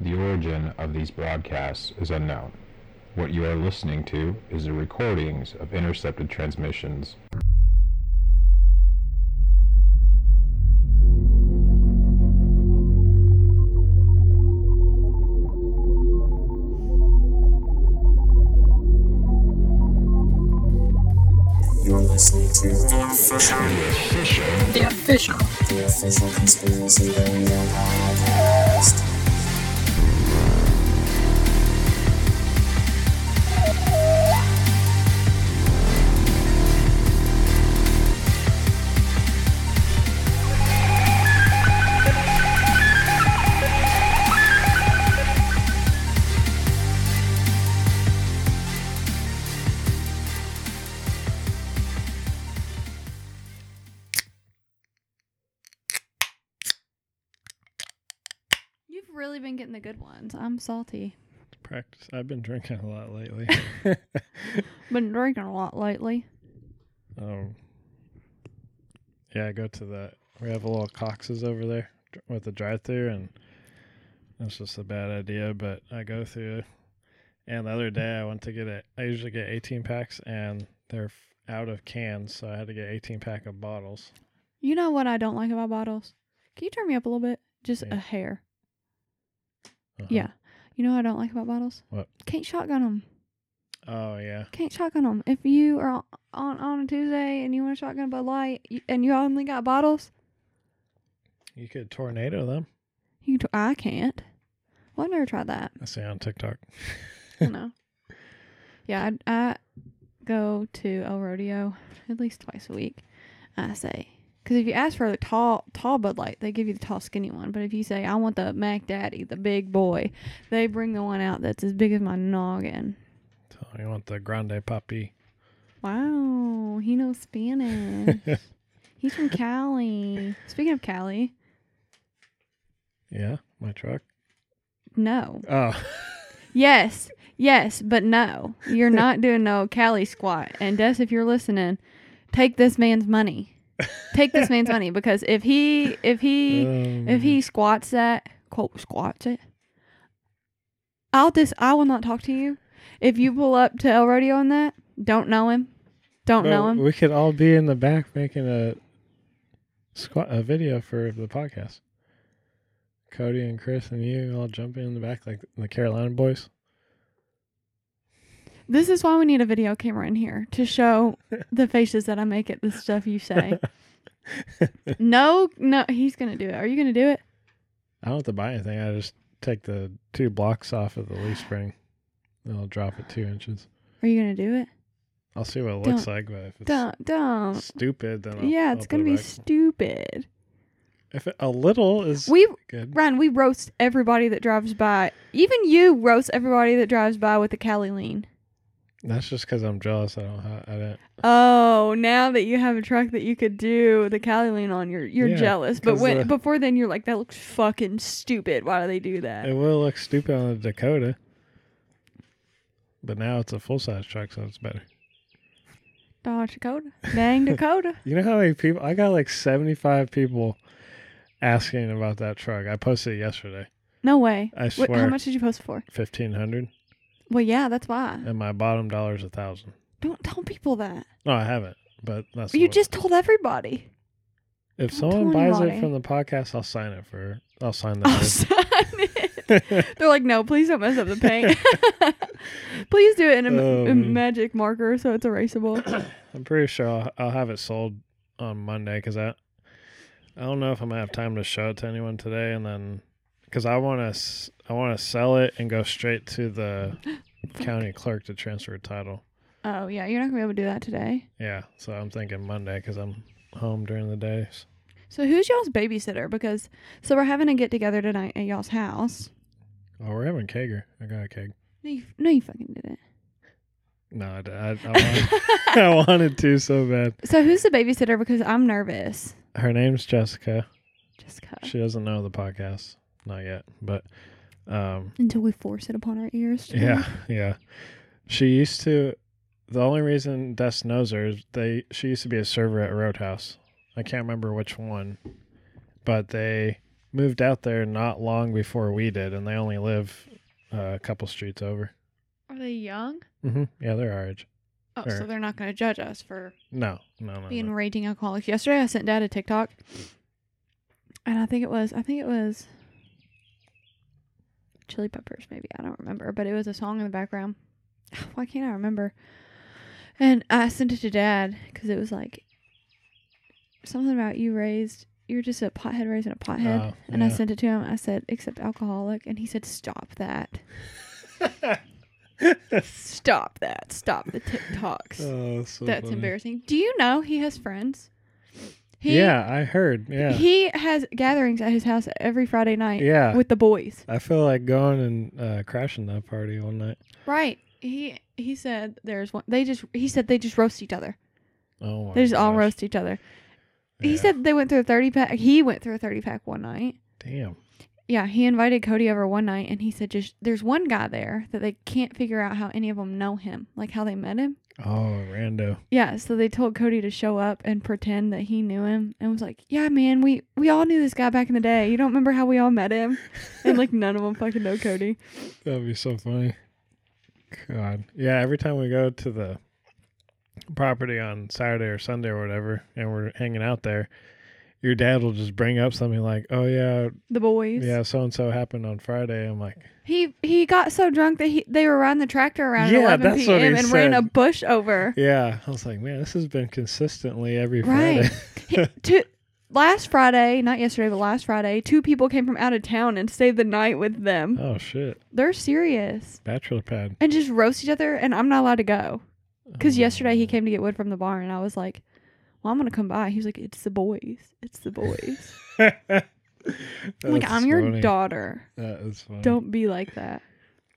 The origin of these broadcasts is unknown. What you are listening to is the recordings of intercepted transmissions. You're listening to the official, The official. the official conspiracy radio podcast. Ones. I'm salty. Practice. I've been drinking a lot lately. Been drinking a lot lately. um, yeah, I go to the. We have a little Cox's over there with the drive-through, and it's just a bad idea. But I go through, and the other day I went to get it. I usually get 18 packs, and they're out of cans, so I had to get 18 pack of bottles. You know what I don't like about bottles? Can you turn me up a little bit? Just Yeah. a hair. Uh-huh. Yeah. You know what I don't like about bottles? What? Can't shotgun them. Oh yeah. Can't shotgun them. If you are on on a Tuesday and you want to shotgun a Bud Light and you only got bottles, You could tornado them. you t- I can't. Well, I've never tried that. I see on TikTok. Know. Yeah, I, I go to El Rodeo at least twice a week. I say, because if you ask for the tall, tall Bud Light, they give you the tall, skinny one. But if you say, I want the Mac Daddy, the big boy, they bring the one out that's as big as my noggin. So you want the Grande Papi? Wow, he knows Spanish. He's from Cali. Speaking of Cali, yeah, my truck. no. Oh. Yes, yes, but no. You're not doing no Cali squat. And Des, if you're listening, take this man's money. Take this man's money because if he if he if Um, he squats that quote squats it, I'll dis I will not talk to you. If you pull up to El Rodeo on that, don't know him, don't know him. We could all be in the back making a squat a video for the podcast. Cody and Chris and you all jumping in the back like the Carolina boys. This is why we need a video camera in here to show the faces that I make at the stuff you say. no, no, he's gonna do it. Are you gonna do it? I don't have to buy anything. I just take the two blocks off of the leaf spring. And I'll drop it two inches. Are you gonna do it? I'll see what it looks like, but if it's Don't, don't. stupid, then I'll, yeah, I'll it's gonna it be back. stupid. if it, a little is We good. Ryan, we roast everybody that drives by. Even you roast everybody that drives by with the Cali lean. That's just because I'm jealous. I don't. Ha- I didn't. Oh, now that you have a truck that you could do the Cali lean on, you're you're Yeah, jealous. But when the- before then, you're like, that looks fucking stupid. Why do they do that? It will look stupid on the Dakota, but now it's a full size truck, so it's better. Dodge Dakota, dang Dakota. You know how many people? I got like 75 people asking about that truck. I posted it yesterday. No way. I Wait, swear, how much did you post for? 1500 Well, yeah, that's why. and my bottom dollar is a thousand. Don't tell people that. No, I haven't, but that's You what- just told everybody. if don't someone tell buys anybody. it from the podcast, I'll sign it for. I'll sign the I'll that. sign it. They're like, no, please don't mess up the paint. please do it in a, Oh, a man. magic marker so it's erasable. I'm pretty sure I'll, I'll have it sold on Monday because I, I don't know if I'm gonna have time to show it to anyone today, and then because I want to I want to sell it and go straight to the county clerk to transfer a title. Oh yeah, you're not gonna be able to do that today. Yeah, so I'm thinking Monday because I'm home during the days. So who's y'all's babysitter? Because so we're having a get together tonight at y'all's house. Oh, we're having kegger. I got a keg. No, you, no, you fucking didn't. No, I, I, I, wanted, I wanted to so bad. So who's the babysitter? Because I'm nervous. Her name's Jessica. Jessica. She doesn't know the podcast, not yet, but um, Until we force it upon our ears. to Yeah, yeah. She used to. The only reason Des knows her is they. She used to be a server at Roadhouse. I can't remember which one, but they moved out there not long before we did, and they only live uh, a couple streets over. Are they young? Mm-hmm. Yeah, they're our age. Oh, Sure. so they're not going to judge us for No, no, no. being no. raging alcoholics. Yesterday, I sent Dad a TikTok, and I think it was, I think it was Chili Peppers, maybe I don't remember, but it was a song in the background. Why can't I remember? And I sent it to Dad because it was like something about you raised. You're just a pothead raising a pothead, Oh, and I sent it to him. I said, "Except alcoholic," and he said, "Stop that! Stop that! Stop the TikToks." oh, so That's embarrassing. Do you know he has friends? He, yeah, I heard. Yeah, He has gatherings at his house every Friday night yeah. with the boys. I feel like going and uh, crashing that party one night. Right. He he said there's one they just he said they just roast each other. Oh, my They just all roast each other. He said they went through a 30 pack. He went through a 30 pack one night. "Damn." Yeah, he invited Cody over one night and he said just there's one guy there that they can't figure out how any of them know him, like how they met him. Oh, rando. Yeah, so they told Cody to show up and pretend that he knew him and was like, "Yeah, man, we we all knew this guy back in the day. You don't remember how we all met him?" and like none of them fucking know Cody. That'd be so funny. God. Yeah, every time we go to the property on Saturday or Sunday or whatever, and we're hanging out there, your dad will just bring up something like, "Oh yeah, The boys. yeah, so and so happened on Friday." I'm like, He he got so drunk that he they were riding the tractor around Yeah, at 11 that's what he p.m. and ran a bush over. "Yeah." I was like, "Man, this has been consistently every Right. Friday." He, to, last Friday, not yesterday, but last Friday, two people came from out of town and stayed the night with them. oh shit, They're serious bachelor pad. and just roast each other, and I'm not allowed to go because Oh. yesterday he came to get wood from the barn, and I was like, "Well, I'm gonna come by." He was like, "It's the boys. It's the boys." I'm like, "I'm your daughter. That is funny. Don't be like that."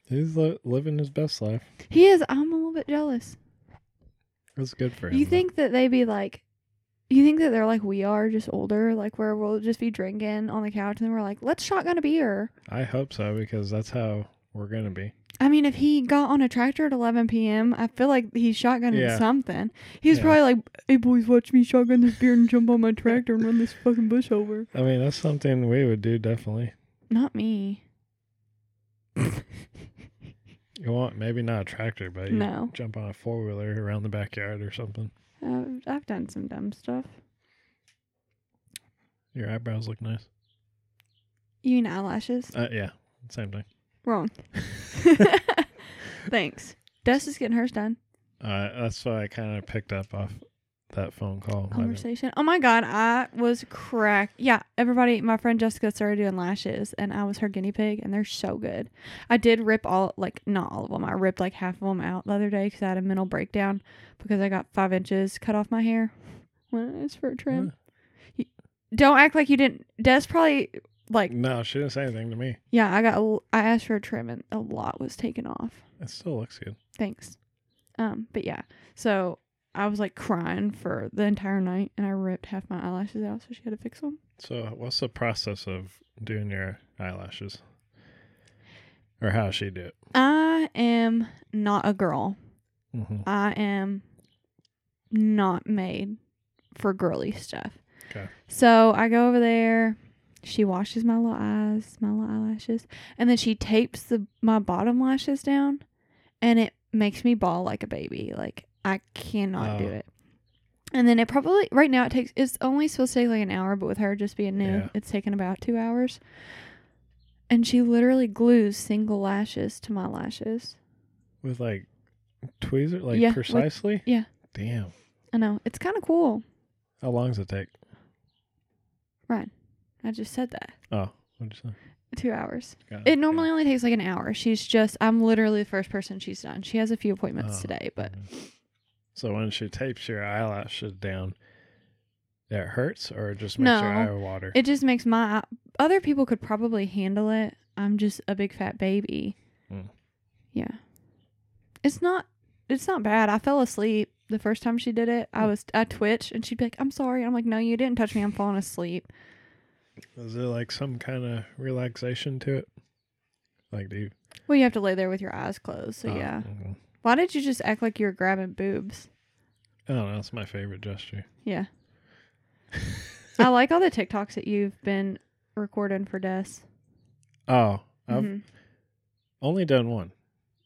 He's li- living his best life. He is. I'm a little bit jealous. That's good for him. You though. think that they'd be like, you think that they're like we are, just older, like where we'll just be drinking on the couch and then we're like, let's shotgun a beer. I hope so because that's how we're gonna be. I mean, if he got on a tractor at 11 p.m., I feel like he's shotgunning Yeah. something. He's Yeah. probably like, hey boys, watch me shotgun this beer and jump on my tractor and run this fucking bush over. I mean, that's something we would do definitely. Not me. You want maybe not a tractor, but you No. jump on a four wheeler around the backyard or something. Uh, I've done some dumb stuff. Your eyebrows look nice. You mean eyelashes? Uh, yeah, same thing. Wrong. Thanks. Dust is getting hers done. Uh, that's why I kind of picked up off that phone call. Conversation. Oh my god, I was cracked. Yeah, everybody, my friend Jessica started doing lashes, and I was her guinea pig, and they're so good. I did rip all, like, not all of them. I ripped like half of them out the other day because I had a mental breakdown because I got five inches cut off my hair when I was for a trim. You- Don't act like you didn't. Des probably like, No, she didn't say anything to me. yeah, I got. I asked for a trim, and a lot was taken off. It still looks good. Thanks. Um, but yeah, so I was like crying for the entire night, and I ripped half my eyelashes out, so she had to fix them. So, what's the process of doing your eyelashes? Or how does she do it? I am not a girl. hmm I am not made for girly stuff. Okay. So I go over there. She washes my little eyes, my little eyelashes, and then she tapes the my bottom lashes down, and it makes me bawl like a baby. Like I cannot do Oh. it. And then it probably right now it takes it's only supposed to take like an hour, but with her just being new, Yeah. it's taken about two hours. And she literally glues single lashes to my lashes. With like tweezer, like Yeah, with- precisely? yeah. Damn. I know it's kind of cool. How long does it take? Right. I just said that. Oh, what'd you say? Two hours. Got It normally only takes like an hour. She's just, I'm literally the first person she's done. She has a few appointments Oh, today, but So when she tapes your eyelashes down, it hurts or it just makes your No. eye water? it just makes my, other people could probably handle it. I'm just a big fat baby. Mm. Yeah. It's not, it's not bad. I fell asleep the first time she did it. I Mm. was, I twitched and she'd be like, I'm sorry. I'm like, no, you didn't touch me. I'm falling asleep. Is there like some kind of relaxation to it? Like do you? Well, you have to lay there with your eyes closed. So oh, yeah. okay. Why did you just act like you were grabbing boobs? I don't know. That's my favorite gesture. Yeah. I like all the TikToks that you've been recording for Des. Oh, I've Mhm. only done one,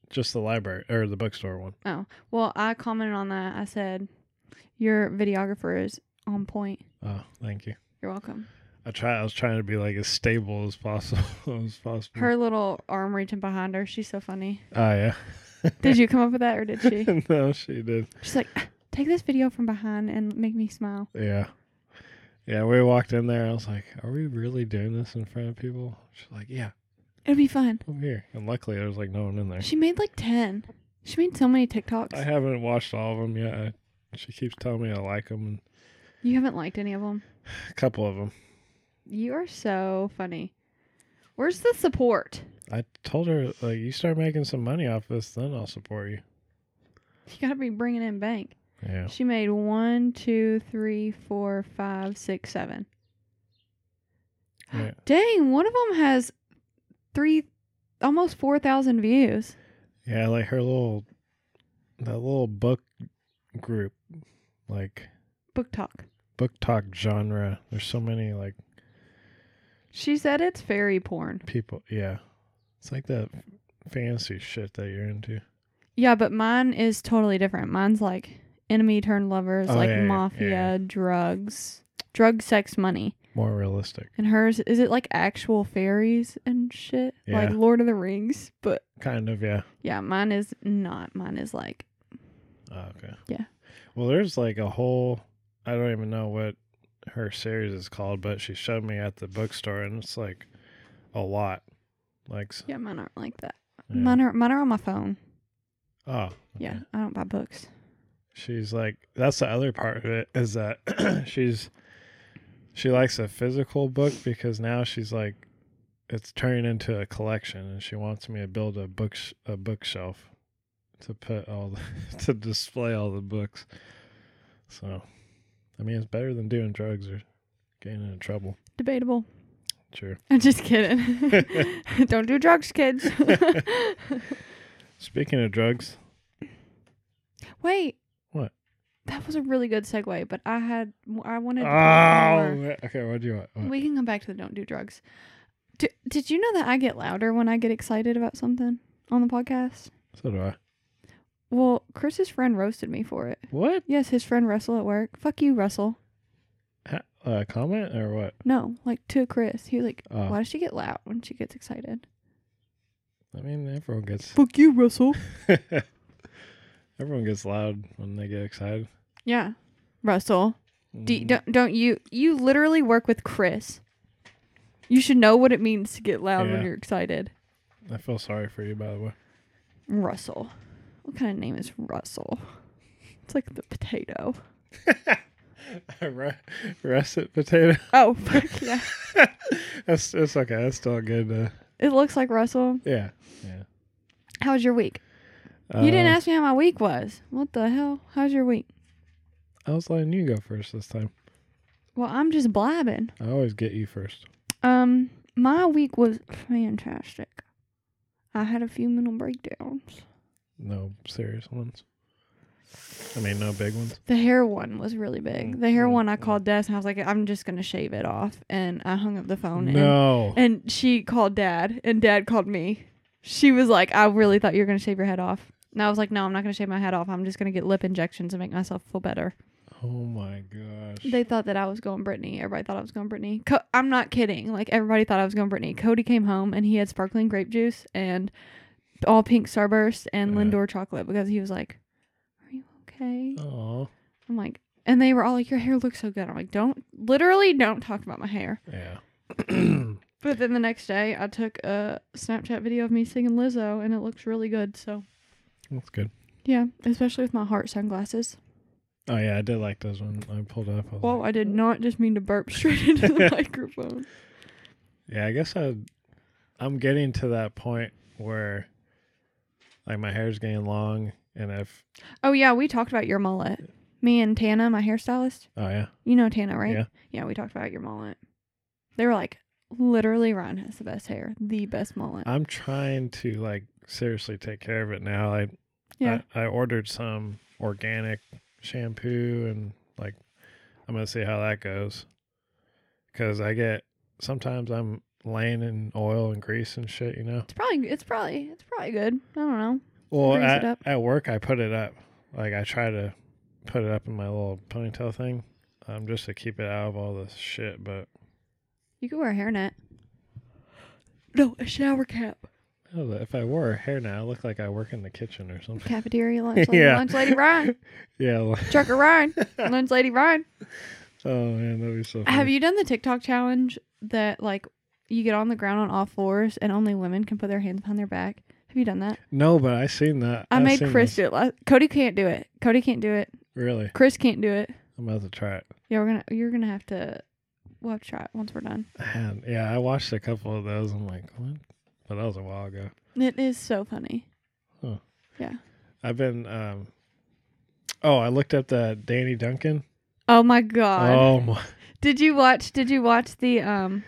just the library or the bookstore one. Oh, well, I commented on that. I said, Your videographer is on point. Oh, thank you. You're welcome. I try. I was trying to be like as stable as possible as possible. Her little arm reaching behind her. She's so funny. Oh yeah. Did you come up with that or did she? no, she did. She's like, ah, Take this video from behind and make me smile. Yeah. Yeah, we walked in there. I was like, "Are we really doing this in front of people?" She's like, "Yeah, It'll be fun. over here." And luckily, there was like no one in there. She made like 10. She made so many TikToks. I haven't watched all of them yet. I, she keeps telling me I like them, and You haven't liked any of them. a couple of them. You are so funny. Where's the support? I told her like, "You start making some money off this, then I'll support you." You gotta be bringing in bank. Yeah. She made one, two, three, four, five, six, seven. Yeah. Dang, one of them has three, almost 4,000 views. Yeah, like her little that little book group, like BookTok. book talk genre. There's so many like She said it's fairy porn. people. Yeah, it's like that fancy shit that you're into. Yeah, but mine is totally different. Mine's like enemy turned lovers, Oh, like yeah, yeah, mafia, yeah. drugs, drug, sex, money. More realistic, And hers, is it like actual fairies and shit? Like Yeah. Lord of the Rings? But kind of. Yeah. yeah, mine is not. Mine is like, Oh, okay. Yeah. Well, there's like a whole. I don't even know what her series is called, but she showed me at the bookstore, and it's like a lot. Like, yeah, mine aren't like that. yeah. Mine, are, mine are on my phone. Oh, okay. Yeah, I don't buy books. she's like that's the other part of it is that she's she likes a physical book because now she's like it's turning into a collection and she wants me to build a book a bookshelf to put all the to display all the books so i mean it's better than doing drugs or getting into trouble Debatable. sure I'm just kidding. don't do drugs, kids. speaking of drugs Wait. What? That was a really good segue, but I had I wanted to oh okay what do you want what? We can come back to the don't do drugs. D- did you know that I get louder when I get excited about something on the podcast? so do i Well, Chris's friend roasted me for it. what Yes, his friend Russell at work. Fuck you, Russell. A uh, comment or what No, like to Chris. He was like, Oh. "Why does she get loud when she gets excited?" i mean everyone gets Fuck you, Russell. Everyone gets loud when they get excited. Yeah, Russell. Do, Mm. don't don't you? You literally work with Chris. You should know what it means to get loud when you're excited. I feel sorry for you, by the way. Russell. What kind of name is Russell? It's like the potato. Ru- Russet potato. Oh, fuck yeah. that's it's okay. That's still good. Uh, It looks like Russell. yeah, yeah. How was your week? you didn't Um, ask me how my week was. What the hell? How's your week? I was letting you go first this time. Well, I'm just blabbing. I always get you first. Um, my week was fantastic. I had a few mental breakdowns. No serious ones. I mean, no big ones. The hair one was really big. The hair Mm, one, I called Des and I was like, I'm just gonna shave it off, and I hung up the phone. And, No. and she called Dad, and Dad called me. She was like, I really thought you were gonna shave your head off. And I was like, No, I'm not gonna shave my head off. I'm just gonna get lip injections and make myself feel better. Oh my gosh. They thought that I was going Britney. Everybody thought I was going Britney. Co- I'm not kidding. Like everybody thought I was going Britney. Cody came home and he had sparkling grape juice and all pink Starburst and Yeah. Lindor chocolate because he was like, "Are you okay?" Oh. I'm like, and they were all like, "Your hair looks so good." I'm like, "Don't literally don't talk about my hair." Yeah. But then the next day, I took a Snapchat video of me singing Lizzo, and it looks really good. So That's good. yeah, especially with my heart sunglasses. Oh yeah, I did like those when I pulled up. I was Whoa, like, I did oh. not just mean to burp straight into the microphone. Yeah, I guess I I'm getting to that point where like my hair's getting long and I've Oh yeah, we talked about your mullet. Me and Tana, my hairstylist. oh yeah. You know Tana, right? Yeah. Yeah, we talked about your mullet. They were like, literally, Ryan has the best hair, the best mullet. I'm trying to like seriously take care of it now. I yeah, I, I ordered some organic shampoo and like I'm gonna see how that goes because I get sometimes I'm laying in oil and grease and shit, you know. It's probably it's probably it's probably good. I don't know. Well, Grease at, up. at work, I put it up. Like I try to put it up in my little ponytail thing, um, just to keep it out of all this shit. But You could wear a hairnet. No, a shower cap. oh, if I wore a hair now, I look like I work in the kitchen or something. Cafeteria lunch lady, Yeah. lunch lady Ryan. Yeah. like- Trucker Ryan. lunch lady Ryan. oh man, that'd be so. Funny. Have you done the TikTok challenge that like you get on the ground on all fours and only women can put their hands behind their back? Have you done that? No, but I seen that. I I've made seen Chris do it. Cody can't do it. Cody can't do it. Really, Chris can't do it. I'm about to try it. Yeah, we're gonna you're gonna have to we'll have to try it once we're done. Man, yeah, I watched a couple of those. I'm like, what? But that was a while ago. It is so funny. Huh. Yeah. I've been. um Oh, I looked up the Danny Duncan. Oh my god. Oh my! Did you watch did you watch the um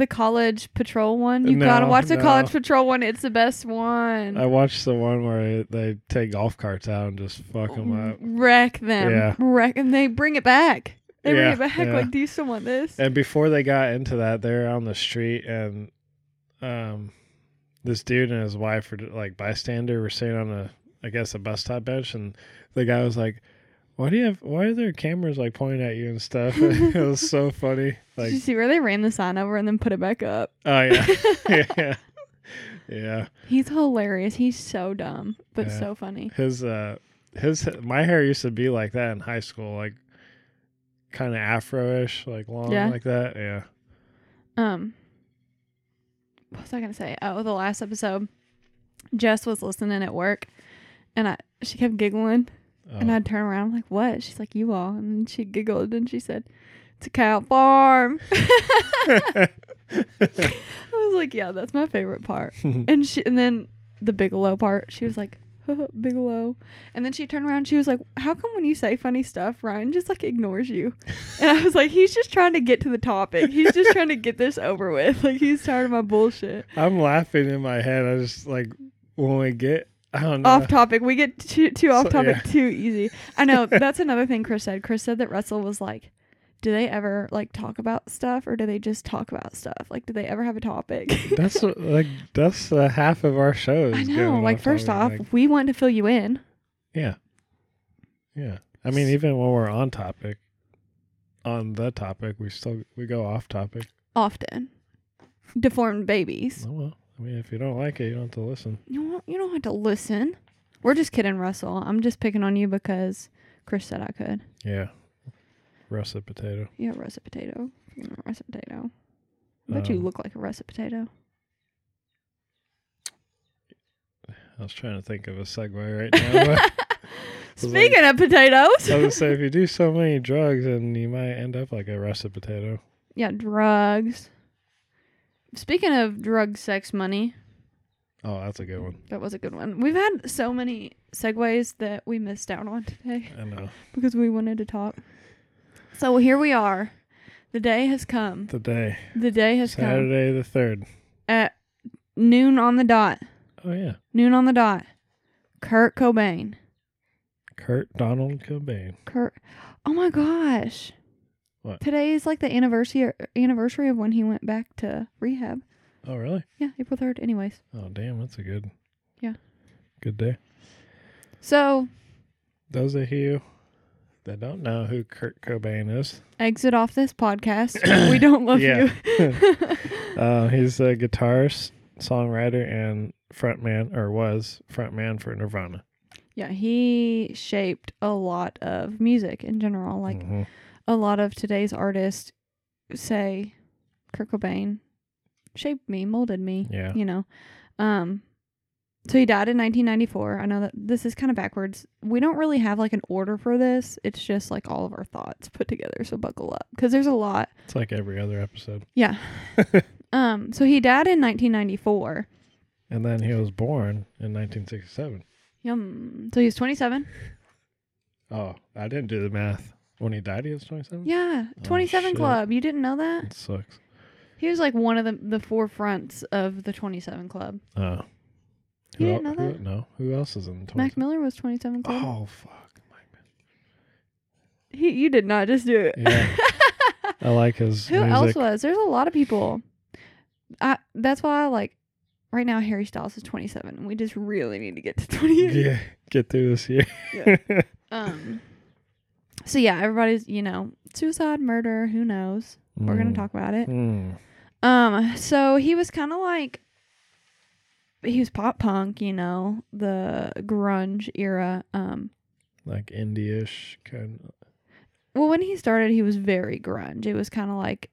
the college patrol one? You gotta watch the no. college patrol one. It's the best one. I watched the one where they take golf carts out and just fuck them up. Wreck them. Yeah. Wreck and they bring it back. They bring it back. yeah. Like, do you still want this? And before they got into that, they're on the street and um this dude and his wife were like bystander were sitting on a I guess a bus stop bench and the guy was like, Why do you have why are there cameras like pointing at you and stuff? it was so funny. Did you see where they ran the sign over and then put it back up? oh yeah. yeah. Yeah. He's hilarious. He's so dumb, but Yeah. so funny. His uh his my hair used to be like that in high school, like kind of afro-ish, like long Yeah. like that. Yeah. Um, what was I gonna say? Oh, the last episode, Jess was listening at work, and I she kept giggling, and Oh. I'd turn around I'm like, "What?" She's like, "You all," and she giggled and she said, "It's a cow farm." I was like, "Yeah, that's my favorite part." and she and then the Bigelow part, she was like. Bigelow, and then she turned around. She was like, "How come when you say funny stuff, Ryan just like ignores you?" And I was like, "He's just trying to get to the topic. He's just trying to get this over with. Like he's tired of my bullshit." I'm laughing in my head. I just like when we get I don't know. Off topic. We get too too off So- topic yeah. too easy. I know that's another thing Chris said. Chris said that Russell was like, "Do they ever like talk about stuff, or do they just talk about stuff? Like, do they ever have a topic?" That's like that's uh, half of our show. I know. Like, off first off, like, we want to fill you in. yeah, yeah. I mean, even when we're on topic, on the topic, we still we go off topic. often. Deformed babies. Oh well. I mean, if you don't like it, you don't have to listen. You don't, you don't have to listen. We're just kidding, Russell. I'm just picking on you because Chris said I could. Yeah. Russet potato. Yeah, russet potato. Mm, Russet potato. I bet you Um, look like a russet potato. I was trying to think of a segue right now. Was like- Speaking of potatoes. I would say if you do so many drugs, then you might end up like a russet potato. yeah, drugs. Speaking of drug, sex, money, Oh, that's a good one. that was a good one. We've had so many segues that we missed out on today I know. because we wanted to talk. So here we are. The day has come. The day. The day has come Saturday the third. at noon on the dot. Oh yeah. Noon on the dot. Kurt Cobain. Kurt Donald Cobain. Kurt. Oh my gosh. What? Today is like the anniversary anniversary of when he went back to rehab. Oh really? Yeah, April 3rd. Anyways. Oh damn, that's a good. Yeah. Good day. So, Those of you that don't know who Kurt Cobain is, exit off this podcast. we don't love you. uh, he's a guitarist, songwriter, and frontman, or was frontman for Nirvana. yeah, he shaped a lot of music in general. Like Mhm. A lot of today's artists say Kurt Cobain shaped me, molded me. Yeah. You know. Um so he died in 1994. I know that this is kind of backwards. We don't really have like an order for this. It's just like all of our thoughts put together. So buckle up cuz there's a lot. It's like every other episode. Yeah. um so he died in 1994. And then he was born in 1967. Yum. So he was 27. Oh, I didn't do the math. When he died, he was 27? Yeah, Oh, 27 shit. Club. You didn't know that? It sucks. He was like one of the the forefronts of the 27 Club. Oh. You Who didn't el- know who- that? no. Who else is in the 27? Mac Miller was 27 Club. Oh, fuck. Mike He, you did not just do it. Miller. Yeah. I like his Who music. else was? There's a lot of people. I that's why I like right now Harry Styles is 27 and we just really need to get to 28. Yeah, get through this year. Um So yeah, everybody's, you know, suicide, murder, who knows. We're going Mm. to talk about it. Mm. Um so he was kind of like he was pop punk, you know, the grunge era. Um Like indie-ish kind of. well when he started he was very grunge. It was kind of like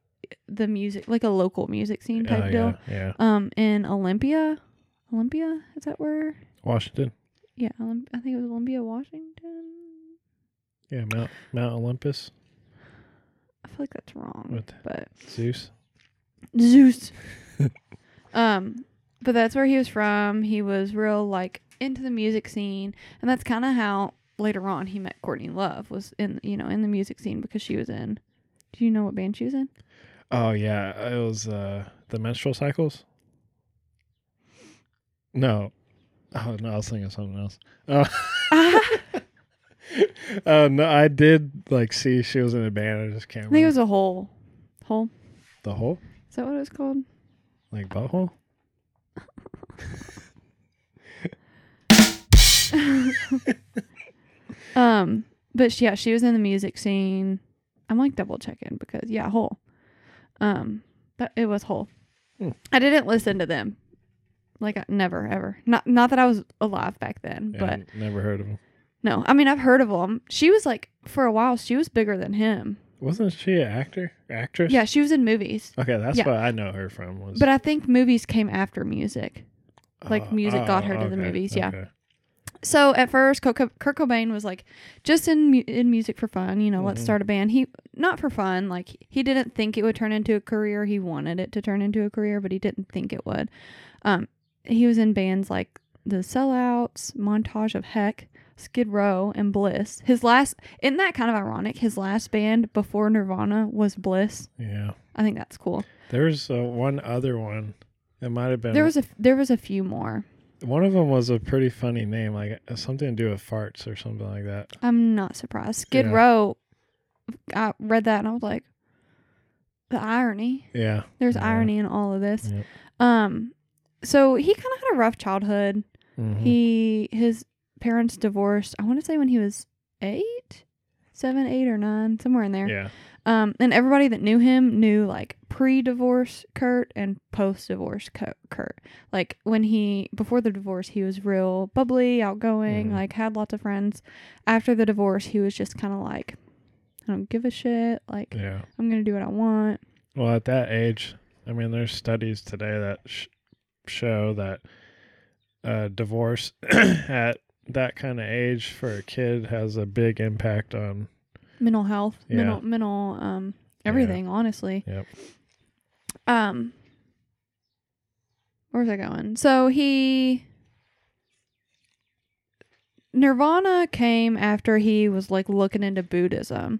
the music like a local music scene type Oh, deal. yeah, yeah. Um in Olympia. Olympia? Is that where Washington. Yeah, Olymp- I think it was Olympia, Washington. Yeah, Mount Mount Olympus I feel like that's wrong, with but Zeus. Zeus. um, but that's where he was from. He was real like into the music scene, and that's kind of how later on he met Courtney Love. Was in you know in the music scene because she was in. Do you know what band she was in? Oh yeah, it was uh the menstrual cycles. No. Oh no, I was thinking of something else. Oh. Oh no, I did like see she was in a band. I just can't I think it was a Hole, Hole. the Hole Is that what it was called? like butthole. Um, but yeah, she was in the music scene. I'm like double checking because yeah, Hole. Um, but it was Hole. Hmm. I didn't listen to them. Like I, never ever. Not not that I was alive back then, Yeah, but never heard of him. No. I mean, I've heard of them. She was like for a while. She was bigger than him. Wasn't she an actor, actress? Yeah, she was in movies. Okay, that's Yeah. what I know her from. Was But I think movies came after music. like, Oh, music got her to the movies, yeah. okay. So at first, Kurt, Co- Kurt Cobain was like just in mu- in music for fun. You know, let's Mhm. start a band. He not for fun. Like he didn't think it would turn into a career. He wanted it to turn into a career, but he didn't think it would. Um, he was in bands like the Sellouts, Montage of Heck, Skid Row, and Bliss. His last isn't that kind of ironic? His last band before Nirvana was Bliss. Yeah, I think that's cool. there's uh, one other one. It might have been There was a there was a few more. one of them was a pretty funny name, like uh, something to do with farts or something like that. I'm not surprised. Skid Yeah. Row. I read that and I was like, the irony. Yeah, There's Yeah. irony in all of this. Yep. Um, so he kind of had a rough childhood. Mhm. He his parents divorced. I want to say when he was eight, seven, eight, or nine, somewhere in there. yeah, Um, and everybody that knew him knew like pre-divorce Kurt and post-divorce Kurt. Like when he before the divorce, he was real bubbly, outgoing, Mhm. like had lots of friends. After the divorce, he was just kind of like, I don't give a shit. Like yeah. I'm gonna do what I want. Well, at that age, I mean, there's studies today that sh- show that uh, divorce at that kind of age for a kid has a big impact on. Mental health, Yeah. mental, mental, um, Yeah. everything. Honestly. Yep. Um. Where's I going? So he. Nirvana came after he was like looking into Buddhism.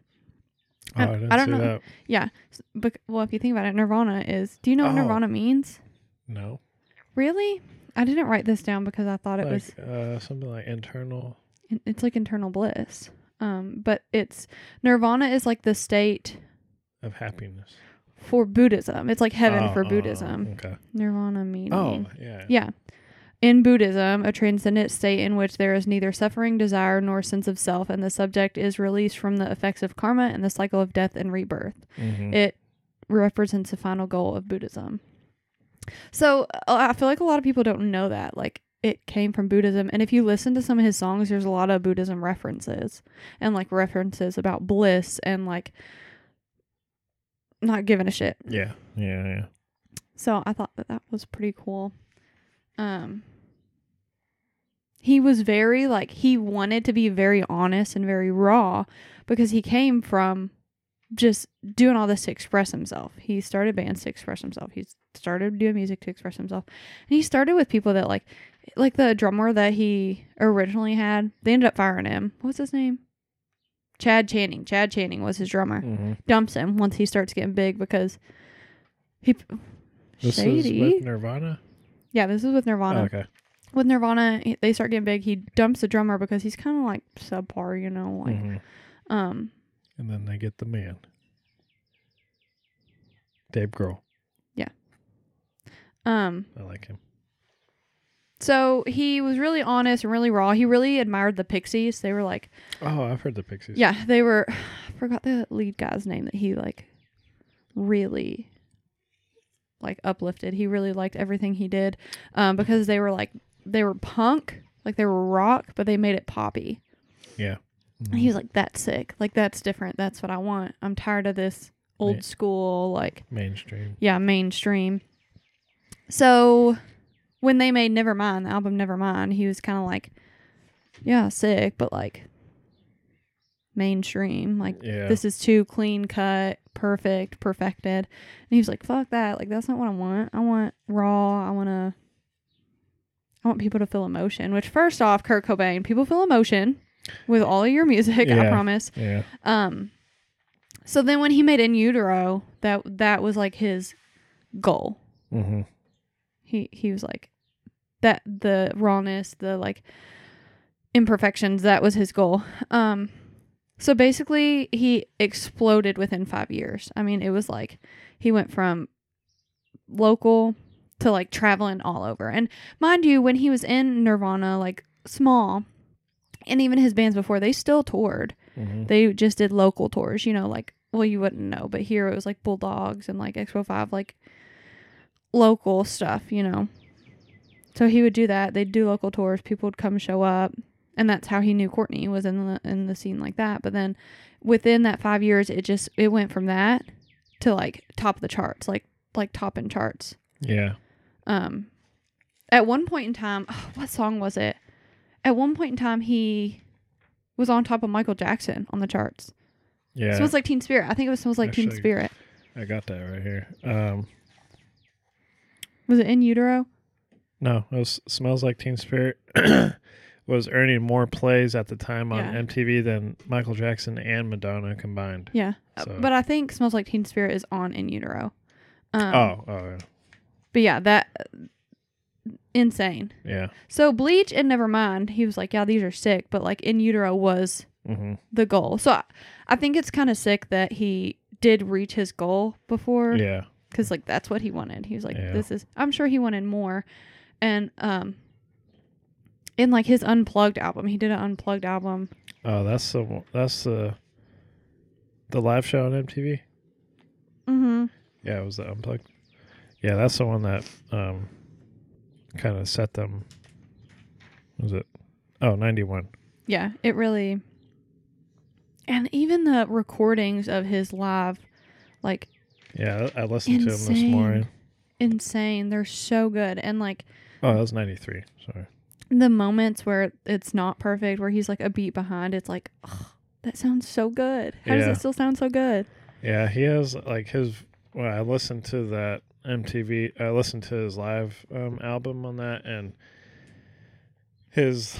Oh, I- I, I don't know. that. Yeah. Bec- well, if you think about it, Nirvana is. Do you know what Oh. Nirvana means? No, Really? I didn't write this down because I thought it like was. uh, something like internal. It's like internal bliss. Um, but it's Nirvana is like the state of happiness. for Buddhism. It's like heaven Oh, for oh, Buddhism. okay. Nirvana meaning. Oh, yeah. Yeah. In Buddhism, a transcendent state in which there is neither suffering, desire, nor sense of self, and the subject is released from the effects of karma and the cycle of death and rebirth. Mhm. It represents the final goal of Buddhism. So uh, I feel like a lot of people don't know that. Like, it came from Buddhism. And if you listen to some of his songs, there's a lot of Buddhism references and like references about bliss and like not giving a shit. yeah, yeah, yeah. So I thought that that was pretty cool. Um he was very like he wanted to be very honest and very raw because he came from just doing all this to express himself. He started bands to express himself. He started doing music to express himself. And he started with people that like like the drummer that he originally had. They ended up firing him. What's his name? Chad Channing. Chad Channing was his drummer hmm dumps him once he starts getting big because he This shady. is with Nirvana. yeah, this is with Nirvana. Oh, okay. With Nirvana, they start getting big. He dumps the drummer because he's kind of like subpar, you know, like Mhm. um And then they get the man. Dave Grohl. Yeah. Um, I like him. so he was really honest and really raw. He really admired the Pixies. They were like, Oh, I've heard the Pixies. yeah, they were. I forgot the lead guy's name that he like really like uplifted. He really liked everything he did um, because they were like they were punk, like they were rock, but they made it poppy. Yeah. Mm-hmm. And he was like, "That's sick. Like that's different. That's what I want. I'm tired of this old Yeah. school like mainstream. yeah mainstream." So when they made Nevermind, the album Nevermind, he was kind of like, "Yeah, sick, but like mainstream. Like Yeah. this is too clean cut, perfect, perfected." And he was like, "Fuck that. Like that's not what I want. I want raw. I want to." I want people to feel emotion, which first off, Kurt Cobain, people feel emotion with all of your music, I promise. yeah. Um so then when he made In Utero, that that was like his goal. Mm-hmm. He he was like that the rawness, the like imperfections, that was his goal. Um so basically he exploded within 5 years. I mean, it was like he went from local to like traveling all over. And mind you, when he was in Nirvana like small and even his bands before, they still toured Mm-hmm. they just did local tours, you know, like well you wouldn't know, but here it was like Bulldogs and like Expo Five, like local stuff, you know. So he would do that. They'd do local tours. People would come show up, and that's how he knew Courtney was in the in the scene like that. But then within that five years, it just it went from that to like top of the charts, like like top in charts. Yeah. Um, at one point in time, what song was it? At one point in time, he was on top of Michael Jackson on the charts. Yeah. Smells like Teen Spirit. I think it was Smells like Teen Spirit. I got that right here. Um, Was it in utero? no, it was smells like Teen Spirit. was earning more plays at the time on Yeah. MTV than Michael Jackson and Madonna combined. Yeah. Uh, So- But I think Smells Like Teen Spirit is on in utero. Um, oh, oh, yeah. But yeah, that insane. yeah. So Bleach and Nevermind, he was like, yeah, these are sick, but like in utero was Mm-hmm. the goal. So I, I think it's kind of sick that he did reach his goal before. Yeah. because like that's what he wanted. He was like, Yeah. "This is." I'm sure he wanted more, and um, in like his unplugged album, he did an unplugged album. Oh, that's the that's the the live show on MTV. Mm-hmm. Yeah, it was the unplugged. Yeah, that's the one that um kind of set them. Was it? Oh, 91. Yeah, it really. And even the recordings of his live, like Yeah, I listened to him this morning. insane. They're so good, and like Oh, that was 93. Sorry. the moments where it's not perfect, where he's like a beat behind, it's like, oh, that sounds so good. How does it still sound so good? Yeah, he has like his. Well, I listened to that MTV. I listened to his live um, album on that, and his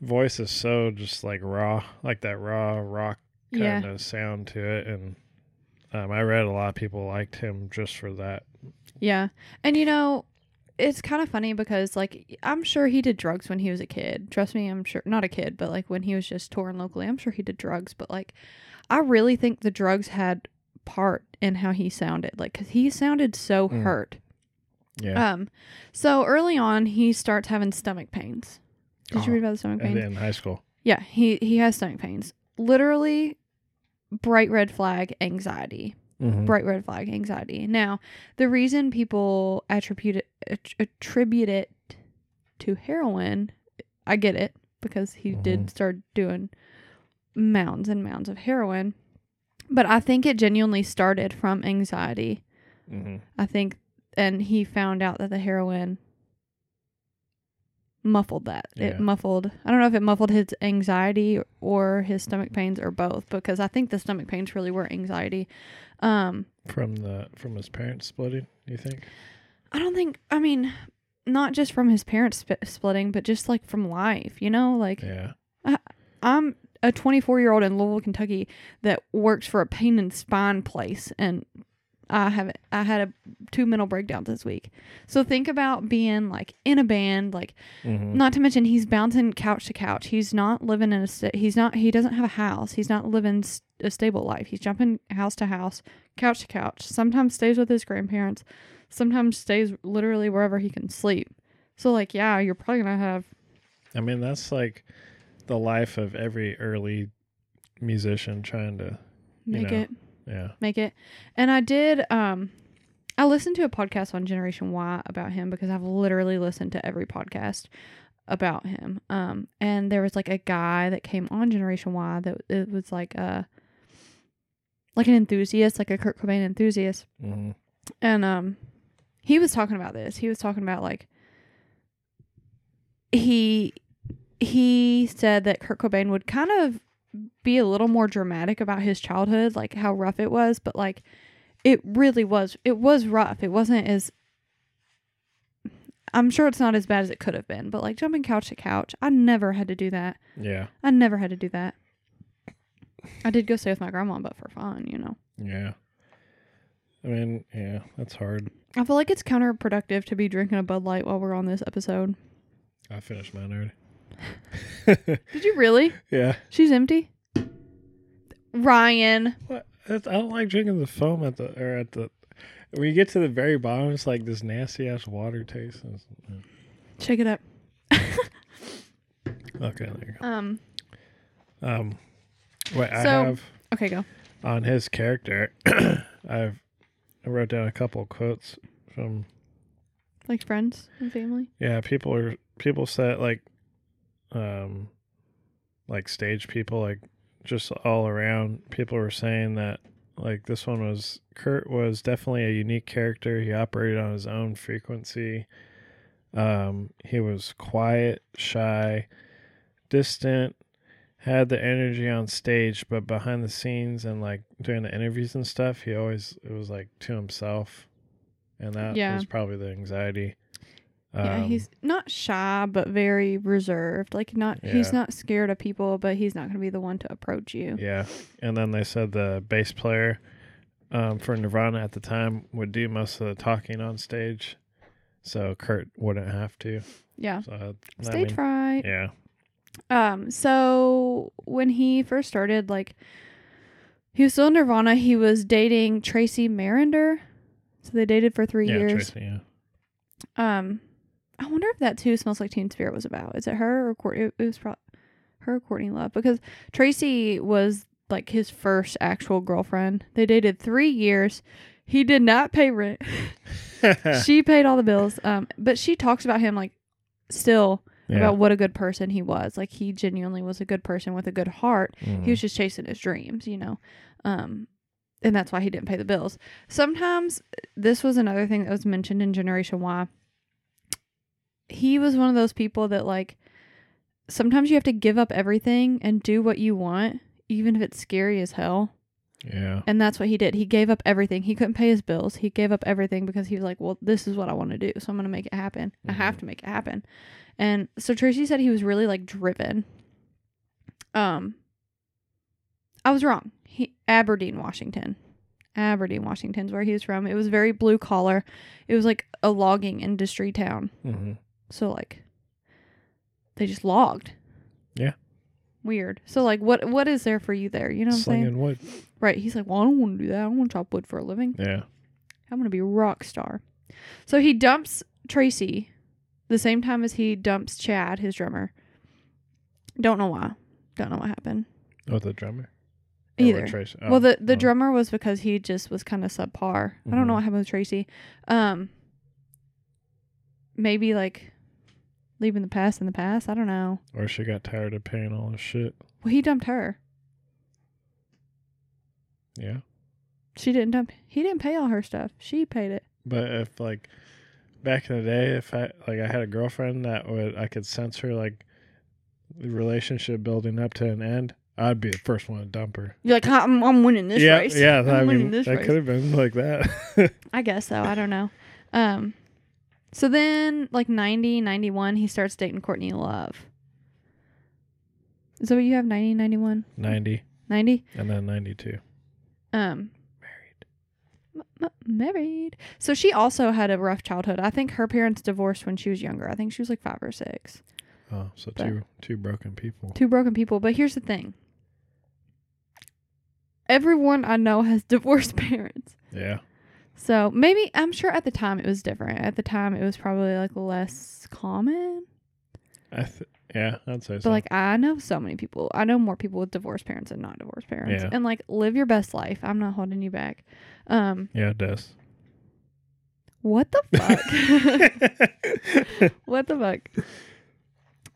voice is so just like raw, like that raw rock Yeah. kind of sound to it. And um, I read a lot of people liked him just for that. Yeah. And you know, it's kind of funny because like I'm sure he did drugs when he was a kid. Trust me, I'm sure not a kid, but like when he was just touring locally, I'm sure he did drugs, but like I really think the drugs had part in how he sounded. Like cuz he sounded so Mm. hurt. Yeah, Um so early on he starts having stomach pains. Did you Oh, read about the stomach pains? in high school. Yeah, he he has stomach pains. Literally bright red flag anxiety Mm-hmm. bright red flag anxiety. Now, the reason people attribute it att- attribute it to heroin, I get it because he did Mhm. start doing mounds and mounds of heroin, but I think it genuinely started from anxiety. Mm-hmm. I think, and he found out that the heroin muffled that. Yeah. It muffled. I don't know if it muffled his anxiety or his stomach pains or both, because I think the stomach pains really were anxiety. Um, From the from his parents splitting, you think? I don't think. I mean, not just from his parents sp- splitting, but just like from life. You know, like Yeah. I'm a 24 year old in Louisville, Kentucky that works for a pain and spine place, and I have I had a two mental breakdowns this week. So think about being like in a band, like Mm-hmm. not to mention he's bouncing couch to couch. He's not living in a st- he's not he doesn't have a house. He's not living a stable life. He's jumping house to house, couch to couch. Sometimes stays with his grandparents. Sometimes stays literally wherever he can sleep. So like, yeah, you're probably gonna have I mean, that's like the life of every early musician trying to, make know. it yeah. make it. And I did um I listened to a podcast on Generation Why about him because I've literally listened to every podcast about him. Um and there was like a guy that came on Generation Why that it was like a like an enthusiast, like a Kurt Cobain enthusiast. hmm And um he was talking about this. He was talking about like he he said that Kurt Cobain would kind of be a little more dramatic about his childhood, like how rough it was, but like it really was it was rough. It wasn't as I'm sure it's not as bad as it could have been, but like jumping couch to couch, I never had to do that. Yeah. I never had to do that. I did go stay with my grandma, but for fun, you know. Yeah. I mean, yeah, that's hard. I feel like it's counterproductive to be drinking a Bud Light while we're on this episode. I finished mine already. Did you really? yeah. She's empty. Ryan. What? It's, I don't like drinking the foam at the or at the. When you get to the very bottom, it's like this nasty ass water taste. Shake it up. Okay, there you Um. go. Um, what I So- have Okay, go. on his character, I've I wrote down a couple quotes from Like friends and family. yeah people are people said like um like stage people like just all around people were saying that like this one was Kurt was definitely a unique character. He operated on his own frequency. Um he was quiet shy distant had the energy on stage but behind the scenes and like doing the interviews and stuff he always it was like to himself. And that Yeah. was probably the anxiety yeah, Um, he's not shy, but very reserved. Like not, he's not scared of people, but he's not going to be the one to approach you. Yeah, and then they said the bass player um, for Nirvana at the time would do most of the talking on stage, so Kurt wouldn't have to. Yeah. So Stage mean, fright. Yeah, Um, so when he first started, like he was still in Nirvana, he was dating Tracy Marander. So they dated for three yeah, years. Tracy. Yeah, Um, I wonder if that too smells like Teen Spirit was about. Is it her or Courtney? It, was pro- her or Courtney Love because Tracy was like his first actual girlfriend. They dated three years. He did not pay rent. she paid all the bills. Um, but she talks about him like still yeah. about what a good person he was. Like he genuinely was a good person with a good heart. Mhm. He was just chasing his dreams, you know. Um and that's why he didn't pay the bills. Sometimes this was another thing that was mentioned in Generation Why. He was one of those people that like sometimes you have to give up everything and do what you want even if it's scary as hell. yeah, And that's what he did. He gave up everything. He couldn't pay his bills. He gave up everything because he was like, well, this is what I want to do. So I'm going to make it happen. I have to make it happen. And so Tracy said he was really like driven. Um, I was wrong. He Aberdeen, Washington. Aberdeen, Washington's where he was from. It was very blue collar. It was like a logging industry town. hmm So like they just logged. Yeah. Weird. So like what what is there for you there? You know what I'm saying? wood. Right. He's like, Well, I don't want to do that. I don't want to chop wood for a living. Yeah, I'm gonna be a rock star. So he dumps Tracy the same time as he dumps Chad, his drummer. Don't know why. Don't know what happened. oh, the drummer. Either. Tracy. well Oh, the the oh. drummer was because he just was kind of subpar. I don't know Mhm. what happened with Tracy. Um maybe like leaving the past in the past. I don't know. Or she got tired of paying all this shit. Well he dumped her. Yeah, She didn't dump he didn't pay all her stuff. She paid it. but if like back in the day, if I like I had a girlfriend that would I could sense her like the relationship building up to an end, I'd be the first one to dump her. You're like, I'm, I'm winning this yeah, race. yeah. I'm I winning mean, this that race. could have been like that. I guess so. I don't know. Um, so then, like 90, 91, he starts dating Courtney Love. Is that what you have? 90, 91, Ninety 90? and then ninety-two. Um, married. M- married. So she also had a rough childhood. I think her parents divorced when she was younger. I think she was like five or six. Oh, so But- two two broken people. Two broken people. But here's the thing everyone I know has divorced parents. Yeah. So maybe I'm sure at the time it was different. At the time it was probably like less common. I th- yeah, I'd say But so. like I know so many people. I know more people with divorced parents than not divorced parents. Yeah. And like live your best life. I'm not holding you back. Um yeah, it does. what the fuck? what the fuck?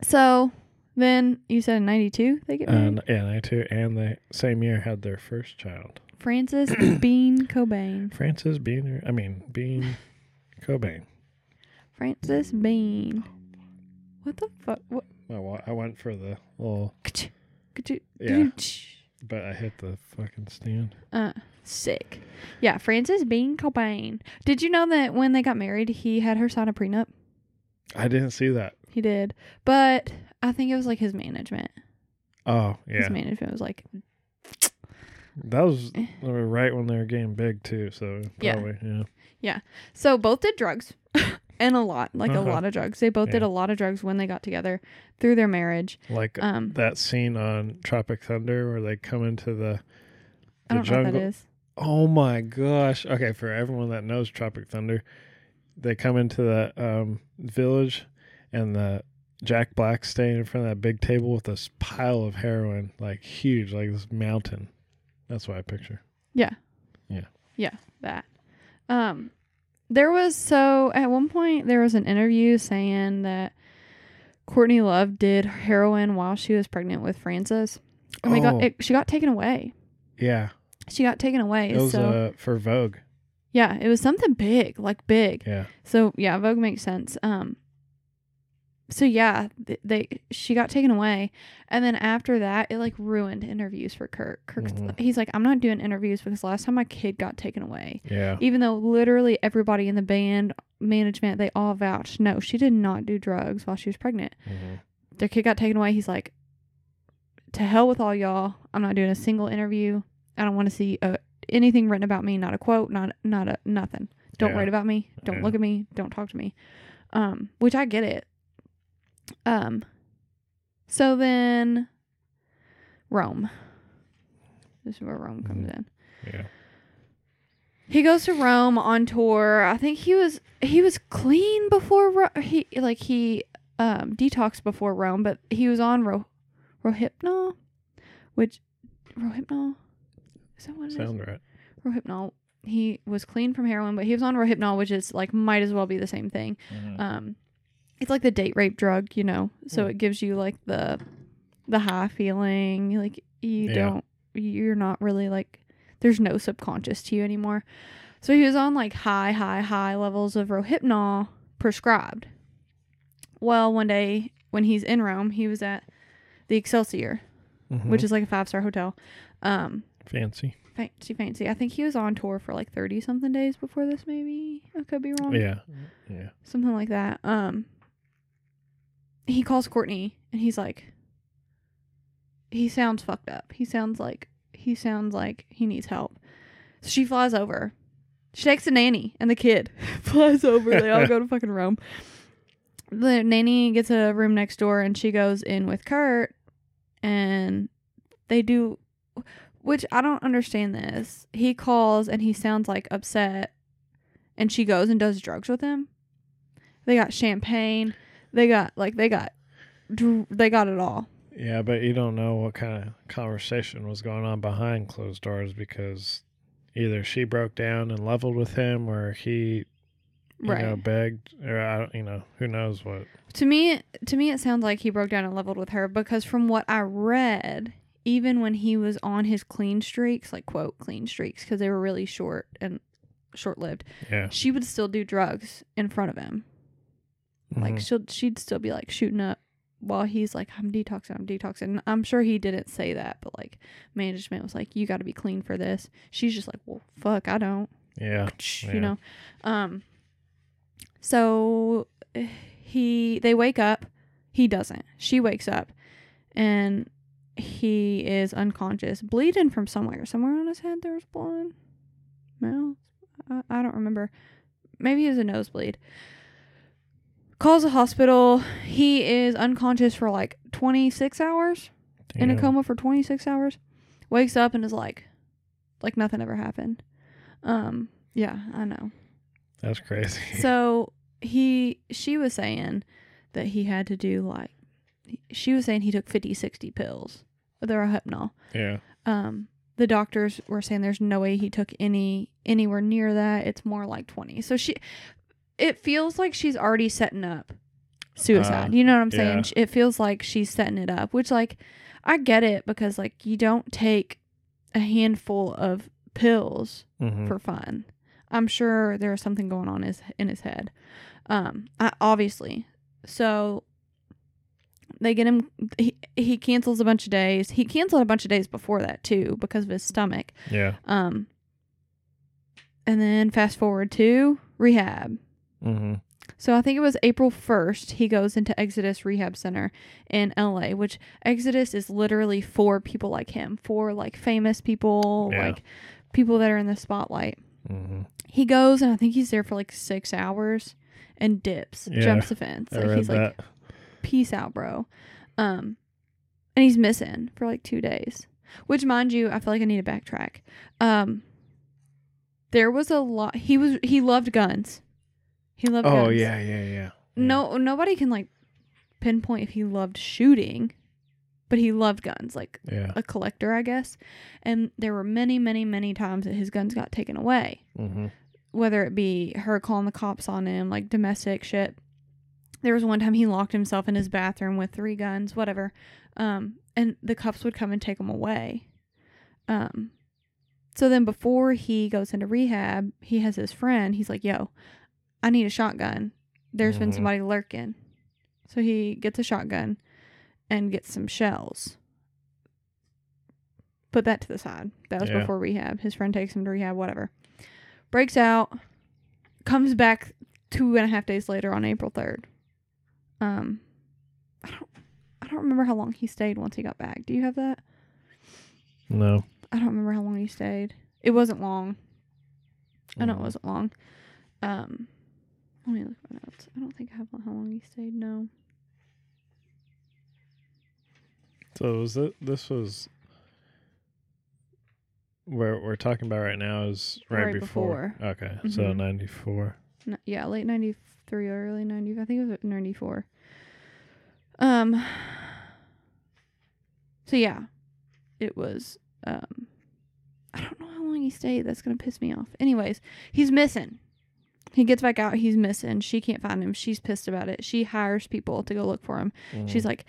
So then you said in 92 they get married? and yeah, I too. And the same year had their first child, Frances Bean Cobain. Frances Bean. I mean Bean Cobain. Frances Bean. What the fuck? What? I wa- I went for the little, Yeah. but I hit the fucking stand. Uh, sick. Yeah, Frances Bean Cobain. Did you know that when they got married, he had her sign a prenup? I didn't see that. He did, but I think it was like his management. Oh yeah, His management was like, that was Eh. right when they were getting big too. So Yeah. probably yeah. so both did drugs, and a lot, like Uh-huh. a lot of drugs. They both did a lot of drugs when they got together through their marriage. Like Um, that scene on Tropic Thunder where they come into the I don't know what jungle. that is. Oh my gosh. Okay, for everyone that knows Tropic Thunder, they come into the um, village and the Jack Black staying in front of that big table with this pile of heroin, like huge, like this mountain. That's what I picture. Yeah. Yeah. Yeah, that. Um there was so at one point there was an interview saying that Courtney Love did heroin while she was pregnant with Frances. And they Oh. got it, she got taken away. Yeah. She got taken away. It was so uh, for Vogue. yeah, it was something big, like big. Yeah. So yeah, Vogue makes sense. Um so yeah, they she got taken away, and then after that, it like ruined interviews for Kirk. Kirk's, Mhm. he's like, I'm not doing interviews because last time my kid got taken away, Yeah. even though literally everybody in the band management they all vouched, no, she did not do drugs while she was pregnant. Mhm. Their kid got taken away. He's like, to hell with all y'all. I'm not doing a single interview. I don't want to see uh, anything written about me. Not a quote. Not not a nothing. Don't Yeah. write about me. Don't Yeah. look at me. Don't talk to me. Um, which I get it. Um, so then Rome. This is where Rome comes Mhm. in. Yeah. He goes to Rome on tour. I think he was he was clean before Ro- he like he um detoxed before Rome, but he was on Ro- Rohypnol, which Rohypnol is that what it is? Sound right. Rohypnol. He was clean from heroin, but he was on Rohypnol, which is like might as well be the same thing. Um, it's like the date rape drug, you know. So it gives you like the the high feeling, like you Yeah. don't, you're not really like there's no subconscious to you anymore. So he was on like high, high, high levels of Rohypnol prescribed. Well, one day when he's in Rome, he was at the Excelsior, Mhm. which is like a five star hotel. Um, fancy. fancy, fancy. I think he was on tour for like thirty something days before this. Maybe I could be wrong Yeah. Yeah. something like that. Um, he calls Courtney and he's like, he sounds fucked up. He sounds like he sounds like he needs help. So she flies over. She takes the nanny and the kid flies over. They all go to fucking Rome. The nanny gets a room next door and she goes in with Kurt and they do which I don't understand this. He calls and he sounds like upset and she goes and does drugs with him. They got champagne. They got like they got they got it all. Yeah, but you don't know what kind of conversation was going on behind closed doors because either she broke down and leveled with him or he you Right. know begged or I don't you know who knows what To me to me it sounds like he broke down and leveled with her because from what I read, even when he was on his clean streaks, like quote clean streaks because they were really short and short-lived, yeah she would still do drugs in front of him. Like Mhm. she'll she'd still be like shooting up while he's like I'm detoxing, I'm detoxing. I'm sure he didn't say that, but like management was like you got to be clean for this. She's just like, "Well, fuck, I don't." yeah you Yeah. know um so he they wake up he doesn't she wakes up and he is unconscious bleeding from somewhere somewhere on his head there was blood mouth I, I don't remember maybe it was a nosebleed calls the hospital he is unconscious for like 26 hours in a Damn. coma for 26 hours wakes up and is like like nothing ever happened. Um, yeah, I know. That's crazy. So he, she was saying that he had to do like, she was saying he took 50, 60 pills. They're a hypnol. yeah. Um, the doctors were saying there's no way he took any anywhere near that. It's more like 20. So she, it feels like she's already setting up suicide. Uh, you know what I'm saying? yeah. It feels like she's setting it up, which like I get it because like you don't take a handful of pills Mm-hmm. for fun. I'm sure there's something going on his in his head. Um, I, obviously. So they get him. He, he cancels a bunch of days. He canceled a bunch of days before that too because of his stomach. yeah. Um, and then fast forward to rehab. Mm-hmm. So I think it was April 1st, he goes into Exodus Rehab Center in LA, which Exodus is literally for people like him, for like famous people, Yeah. like people that are in the spotlight. Mm-hmm. He goes and I think he's there for like six hours and dips, Yeah, jumps the fence. I Like he's that. like, peace out, bro. Um, and he's missing for like two days. Which, mind you, I feel like I need to backtrack. Um, there was a lot. He was he loved guns. He loved. Guns. Oh guns. yeah, yeah, yeah. No, nobody can like pinpoint if he loved shooting, but he loved guns, like Yeah. a collector, I guess. And there were many, many, many times that his guns got taken away Mm-hmm. whether it be her calling the cops on him, like domestic shit. There was one time he locked himself in his bathroom with three guns, whatever. Um, and the cops would come and take him away. Um, so then before he goes into rehab, he has his friend. He's like, "Yo, I need a shotgun. There's been Mhm. somebody lurking." So he gets a shotgun and gets some shells. Put that to the side. That was Yeah. before rehab. His friend takes him to rehab, whatever breaks out, comes back two and a half days later on April third. Um, I don't, I don't remember how long he stayed once he got back. Do you have that? No. I don't remember how long he stayed. It wasn't long. I know it Mhm. wasn't long. Um, let me look at my notes. I don't think I have how long he stayed. No. So was it? This was where we're talking about right now is right, Right before. Okay, so Mhm. ninety four. N- yeah, late ninety three or early ninety. I think it was ninety four. Um. So yeah, it was. Um, I don't know how long he stayed. That's gonna piss me off. Anyways, he's missing. He gets back out. He's missing. She can't find him. She's pissed about it. She hires people to go look for him. Mm-hmm. She's like,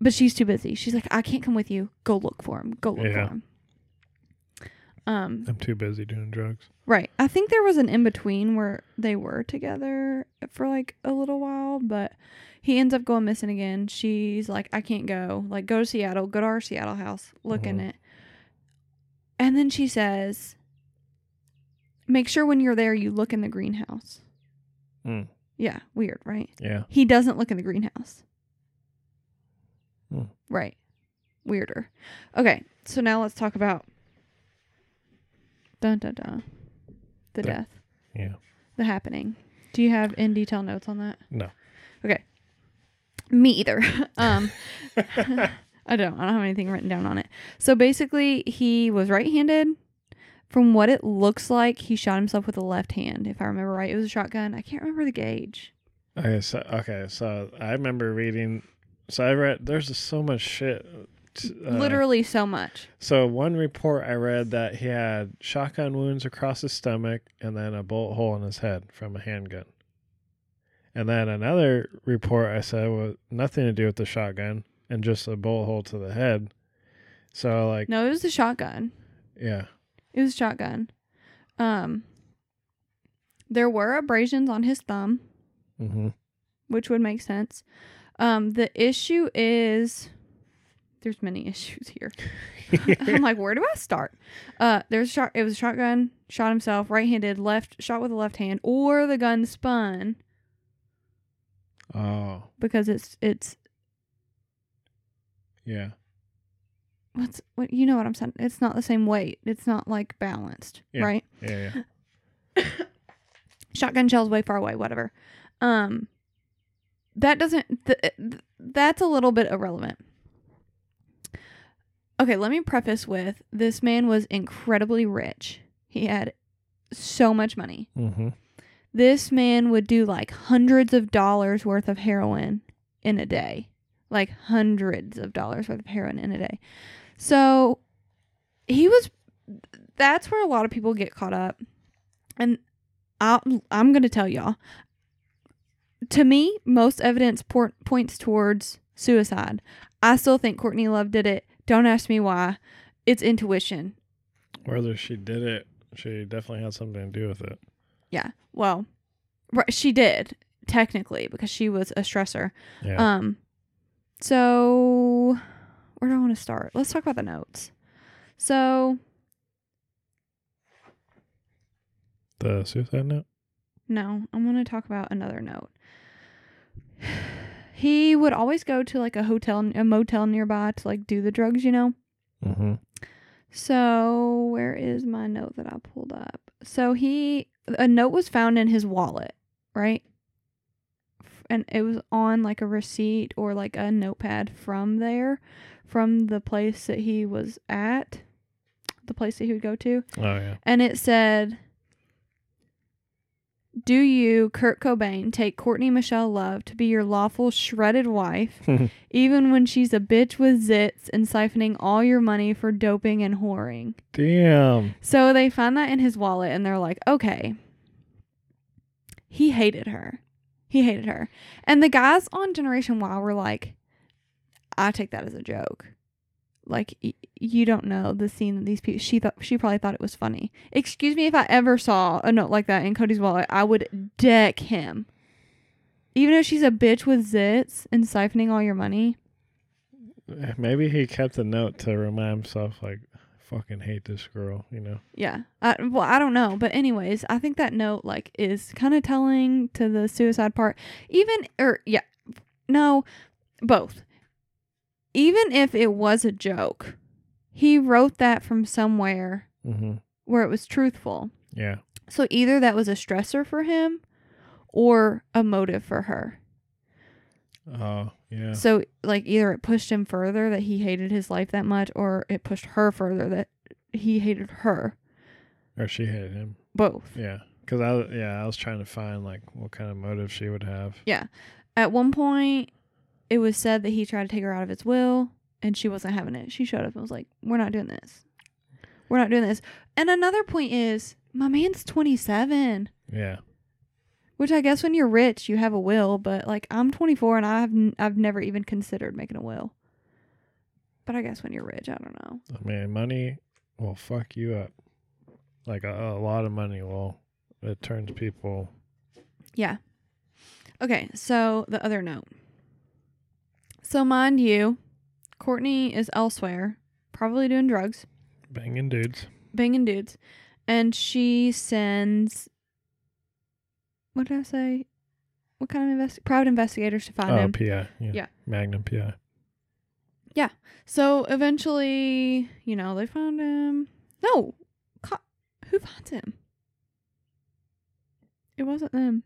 but she's too busy. She's like, I can't come with you. Go look for him. Go look Yeah. for him. Um. I'm too busy doing drugs. Right. I think there was an in between where they were together for like a little while, but he ends up going missing again. She's like, I can't go. Like, go to Seattle, go to our Seattle house, look in Mhm. it. And then she says, Make sure when you're there, you look in the greenhouse. Mm. Yeah. Weird, right? Yeah. He doesn't look in the greenhouse. Hmm. Right. Weirder. Okay. So now let's talk about. Dun dun dun. The The- death Yeah. the happening. Do you have in detail notes on that? No. Okay. Me either. um I don't. I don't have anything written down on it. So basically he was right-handed. From what it looks like, he shot himself with the left hand, if I remember right. It was a shotgun. I can't remember the gauge. Okay. So okay. So I remember reading. So I read. There's just so much shit. uh, Literally so much. So one report I read that he had shotgun wounds across his stomach and then a bullet hole in his head from a handgun. And then another report I said was nothing to do with the shotgun and just a bullet hole to the head. So like No, it was a shotgun. yeah. It was shotgun. Um there were abrasions on his thumb. Mm-hmm. which would make sense. Um, the issue is there's many issues here. I'm like, where do I start? Uh, there's shot. It was a shotgun. Shot himself, right-handed, left shot with the left hand, or the gun spun Oh because it's it's yeah. What's what you know what I'm saying. It's not the same weight. It's not like balanced, Yeah. right? Yeah. Yeah. shotgun shells way far away, whatever. Um, that doesn't. Th- th- that's a little bit irrelevant. okay, let me preface with this man was incredibly rich. He had so much money. Mm-hmm. This man would do like hundreds of dollars worth of heroin in a day. Like hundreds of dollars worth of heroin in a day. So he was that's where a lot of people get caught up. And i I'm going to tell y'all. To me, most evidence por- points towards suicide. I still think Courtney Love did it. Don't ask me why. It's intuition. Whether she did it, she definitely had something to do with it. Yeah. Well, right, she did technically because she was a stressor. Yeah. Um. So, where do I want to start? Let's talk about the notes. So, the suicide note. no, I'm going to talk about another note. He would always go to like a hotel, a motel nearby to like do the drugs, you know. Mm-hmm. So, where is my note that I pulled up? So, he a note was found in his wallet, right? And it was on like a receipt or like a notepad from there, from the place that he was at, the place that he would go to. Oh yeah. And it said, Do you, Kurt Cobain, take Courtney Michelle Love to be your lawful shredded wife, even when she's a bitch with zits and siphoning all your money for doping and whoring? Damn. So they find that in his wallet and they're like, okay. He hated her. He hated her. And the guys on Generation Why were like, I take that as a joke. Like y- you don't know the scene that these people she thought she probably thought it was funny. Excuse me if I ever saw a note like that in Cody's wallet, I would deck him. Even if she's a bitch with zits and siphoning all your money. Maybe he kept a note to remind himself, like, fucking hate this girl. You know. Yeah. I, well, I don't know, but anyways, I think that note like is kind of telling to the suicide part. Even or yeah, no, both. Even if it was a joke, he wrote that from somewhere Mm-hmm. where it was truthful. Yeah. So either that was a stressor for him or a motive for her. Oh yeah. So like either it pushed him further that he hated his life that much or it pushed her further that he hated her. Or she hated him. Both. Yeah. Cause I yeah I was trying to find like what kind of motive she would have. Yeah. At one point, it was said that he tried to take her out of his will, and she wasn't having it. She showed up and was like, "We're not doing this. We're not doing this." And another point is, my man's twenty seven, Yeah. which I guess when you're rich, you have a will, but like I'm twenty four and I've n- I've never even considered making a will. But I guess when you're rich, I don't know. Oh, I mean, money will fuck you up. Like a, a lot of money will. It turns people. Yeah. Okay, so the other note. So mind you, Courtney is elsewhere, probably doing drugs. Banging dudes. banging dudes, and she sends. What did I say? What kind of invest- private investigators to find Oh, him? PI. Yeah. Yeah. Magnum PI. Yeah. So eventually, you know, they found him. No, co- who finds him? It wasn't them.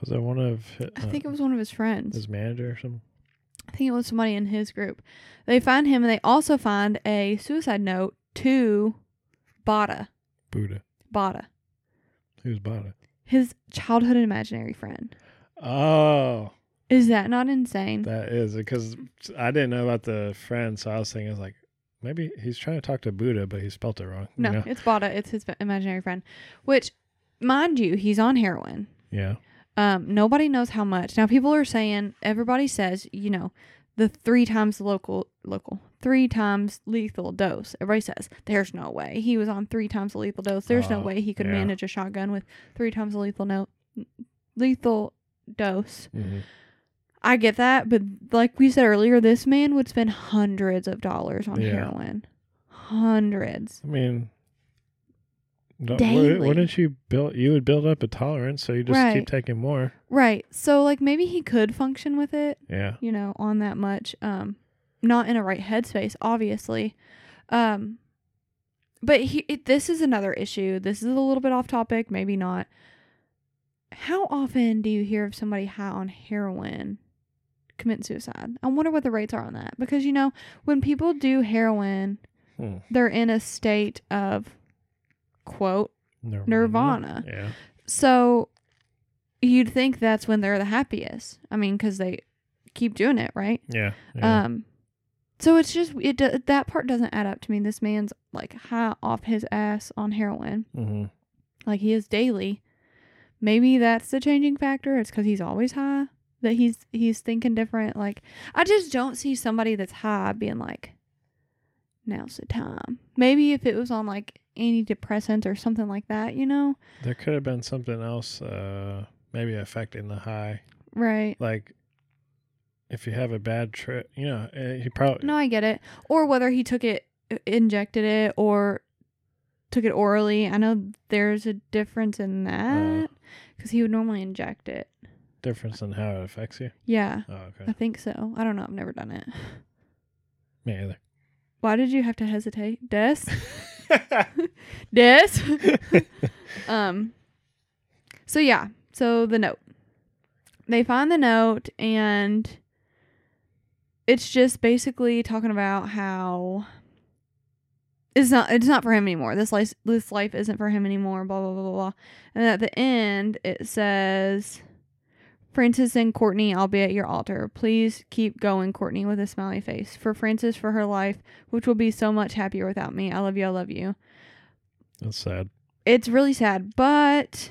Was that one of hi- I think it uh, was one of his friends. his manager or something? I think it was somebody in his group. They find him, and they also find a suicide note to Boddah. Buddha. Boddah, Who's Boddah? his childhood imaginary friend. Oh, Is that not insane? that is because I didn't know about the friend, so I was thinking, I was like, maybe he's trying to talk to Buddha, but he spelt it wrong. you No, know? it's Boddah. It's his imaginary friend. Which, mind you, he's on heroin. Yeah. Um, nobody knows how much. Now, people are saying, everybody says, you know, the three times local, local, three times lethal dose. Everybody says, there's no way he was on three times the lethal dose. There's no Oh, way he could yeah. manage a shotgun with three times the lethal no lethal dose. hmm I get that, but like we said earlier, this man would spend hundreds of dollars on Yeah. heroin. Hundreds. I mean, Daily. wouldn't, you build? You would build up a tolerance, so you just Right. keep taking more. Right. So like maybe he could function with it, Yeah. you know, on that much. Um not in a right headspace, obviously. Um but he it, this is another issue. This is a little bit off topic, maybe not. How often do you hear of somebody high on heroin commit suicide. I wonder what the rates are on that because you know when people do heroin, Hmm. they're in a state of quote Nirvana. Yeah. So you'd think that's when they're the happiest. I mean, because they keep doing it, right? Yeah. yeah. Um, so it's just it do, that part doesn't add up to me. This man's like high off his ass on heroin, hmm like he is daily. Maybe that's the changing factor. It's because he's always high that he's he's thinking different. Like I just don't see somebody that's high being like, now's the time. Maybe if it was on like antidepressants or something like that, you know? There could have been something else, uh, maybe affecting the high. Right. Like, if you have a bad trip, you know, uh, he probably. No, I get it. Or whether he took it, uh, injected it, or took it orally. I know there's a difference in that because he would normally inject it. difference in how it affects you. Yeah, Oh, I think so. I don't know. I've never done it. Me either. Why did you have to hesitate, Des? Des. um. So yeah. So the note. They find the note and it's just basically talking about how it's not it's not for him anymore. This life this life isn't for him anymore. Blah blah blah blah blah. And at the end it says, "Frances and Courtney, I'll be at your altar. Please keep going, Courtney, with a smiley face. For Frances, for her life, which will be so much happier without me. I love you. I love you." That's sad. It's really sad, but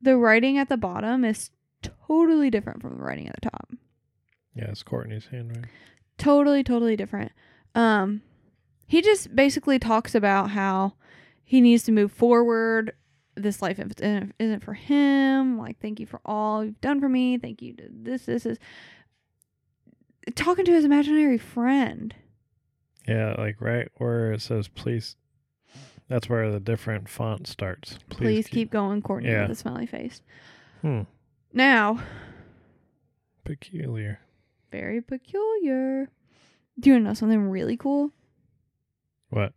the writing at the bottom is totally different from the writing at the top. Yeah, it's Courtney's handwriting. totally totally different um he just basically talks about how he needs to move forward this life isn't for him like thank you for all you've done for me thank you to this this is talking to his imaginary friend Yeah, like right where it says please. That's where the different font starts. please, keep, going courtney Yeah. with a smiley face Hmm. now Peculiar. very peculiar do you want to know something really cool What?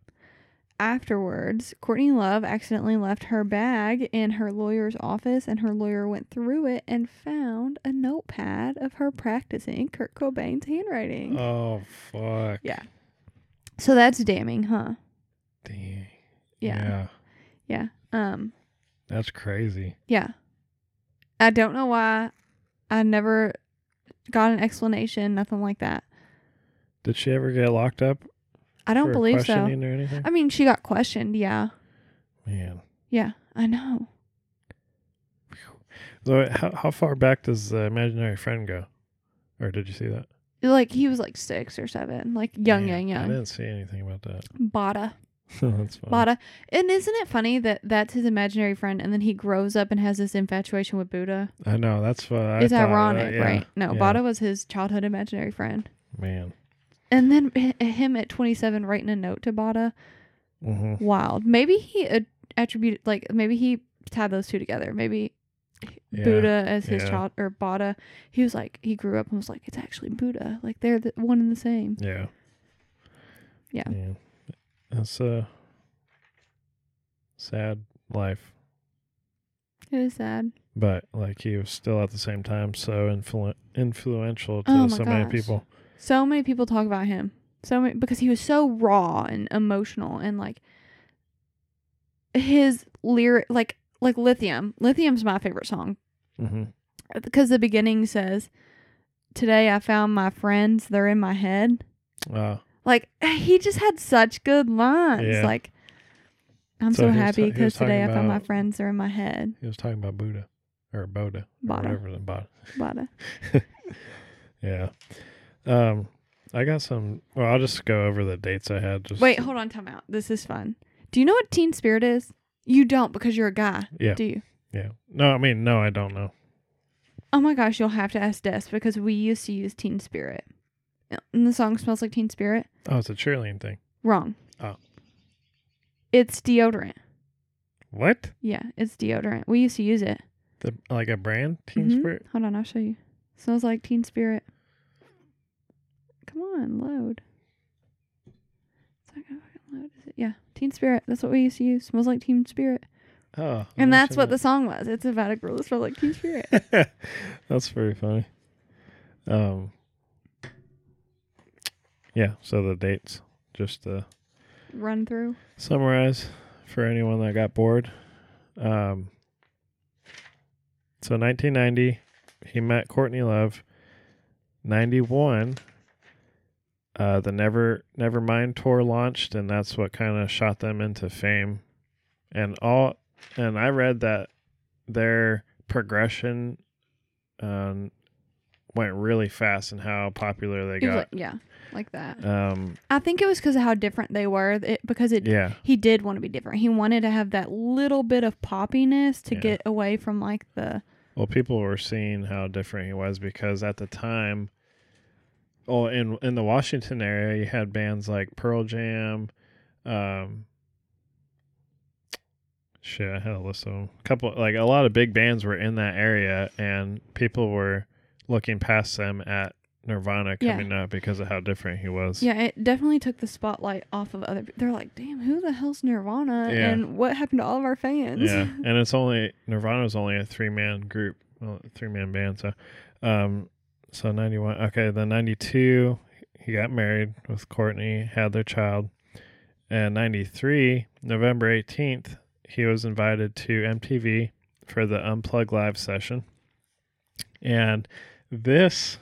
Afterwards, Courtney Love accidentally left her bag in her lawyer's office, and her lawyer went through it and found a notepad of her practicing Kurt Cobain's handwriting. Oh fuck. yeah. So that's damning, huh? Dang. Yeah. yeah. Yeah. Um. That's crazy. Yeah. I don't know why. I never got an explanation. Nothing like that. Did she ever get locked up? I don't believe so. questioning or anything? I mean, she got questioned. Yeah. Man. Yeah. I know. So how how far back does the imaginary friend go? Or did you see that? Like he was like six or seven, like young, Man, young, I young. didn't see anything about that. Boddah. That's fine. Boddah. And isn't it funny that that's his imaginary friend and then he grows up and has this infatuation with Buddha? I know. That's what I it's thought, uh, ironic, yeah, right? No, yeah. Boddah was his childhood imaginary friend. Man. And then him at 27 writing a note to Boddah. hmm Wild. Maybe he attributed, like, maybe he tied those two together. Maybe Yeah. Buddha as his yeah. child, or Boddah. He was like, he grew up and was like, it's actually Buddha. Like, they're the, one and the same. Yeah. Yeah. Yeah. That's a sad life. It is sad. But like he was still at the same time so influ- influential to Oh so many people. So many people talk about him. So many because he was so raw and emotional and like his lyric like like lithium. Lithium's my favorite song hmm because the beginning says, "Today I found my friends. They're in my head." Wow. Like he just had such good lines. Yeah. Like I'm So so, happy because today I found my friends. They're in my head. He was talking about Buddha or Boda or whatever the Boddah. Boddah. Yeah. Um, I got some. Well, I'll just go over the dates I had. Just Wait, hold on, time out. This is fun. Do you know what Teen Spirit is? You don't because you're a guy. Yeah. Do you? Yeah. No, I mean, no, I don't know. Oh my gosh, you'll have to ask Des because we used to use Teen Spirit. And the song smells like Teen Spirit. Oh, it's a cheerleading thing. Wrong. Oh. It's deodorant. What? Yeah, it's deodorant. We used to use it. The like a brand Teen Mhm. Spirit? Hold on, I'll show you. Smells like Teen Spirit. Come on, load. It's not gonna fucking load, is it? Yeah, Teen Spirit. That's what we used to use. Smells like Teen Spirit. Oh, And that's what the song was. It's about a girl that smells like Teen Spirit. that's very funny. Um. Yeah. So the dates, just to Run through. summarize for anyone that got bored. Um. So 1990, he met Courtney Love. 91, uh, the Never Nevermind tour launched, and that's what kind of shot them into fame. And all, and I read that their progression um, went really fast and how popular they It got. like, yeah, like that. um, I think it was because of how different they were. It, because it, yeah, he did want to be different. He wanted to have that little bit of poppiness to Yeah. get away from like the Well, people were seeing how different he was because at the time, well, in in the Washington area, you had bands like Pearl Jam, um, shit, I had a list of them. A couple, like a lot of big bands were in that area, and people were looking past them at Nirvana Yeah. coming up because of how different he was. yeah. It definitely took the spotlight off of other. They're like, damn, who the hell's Nirvana? Yeah. And what happened to all of our fans? Yeah, and it's only Nirvana's only a three man group, well, three man band. So, um, so ninety one. Okay, then ninety two, he got married with Courtney, had their child, and ninety three, November eighteenth, he was invited to MTV for the Unplug Live session, and this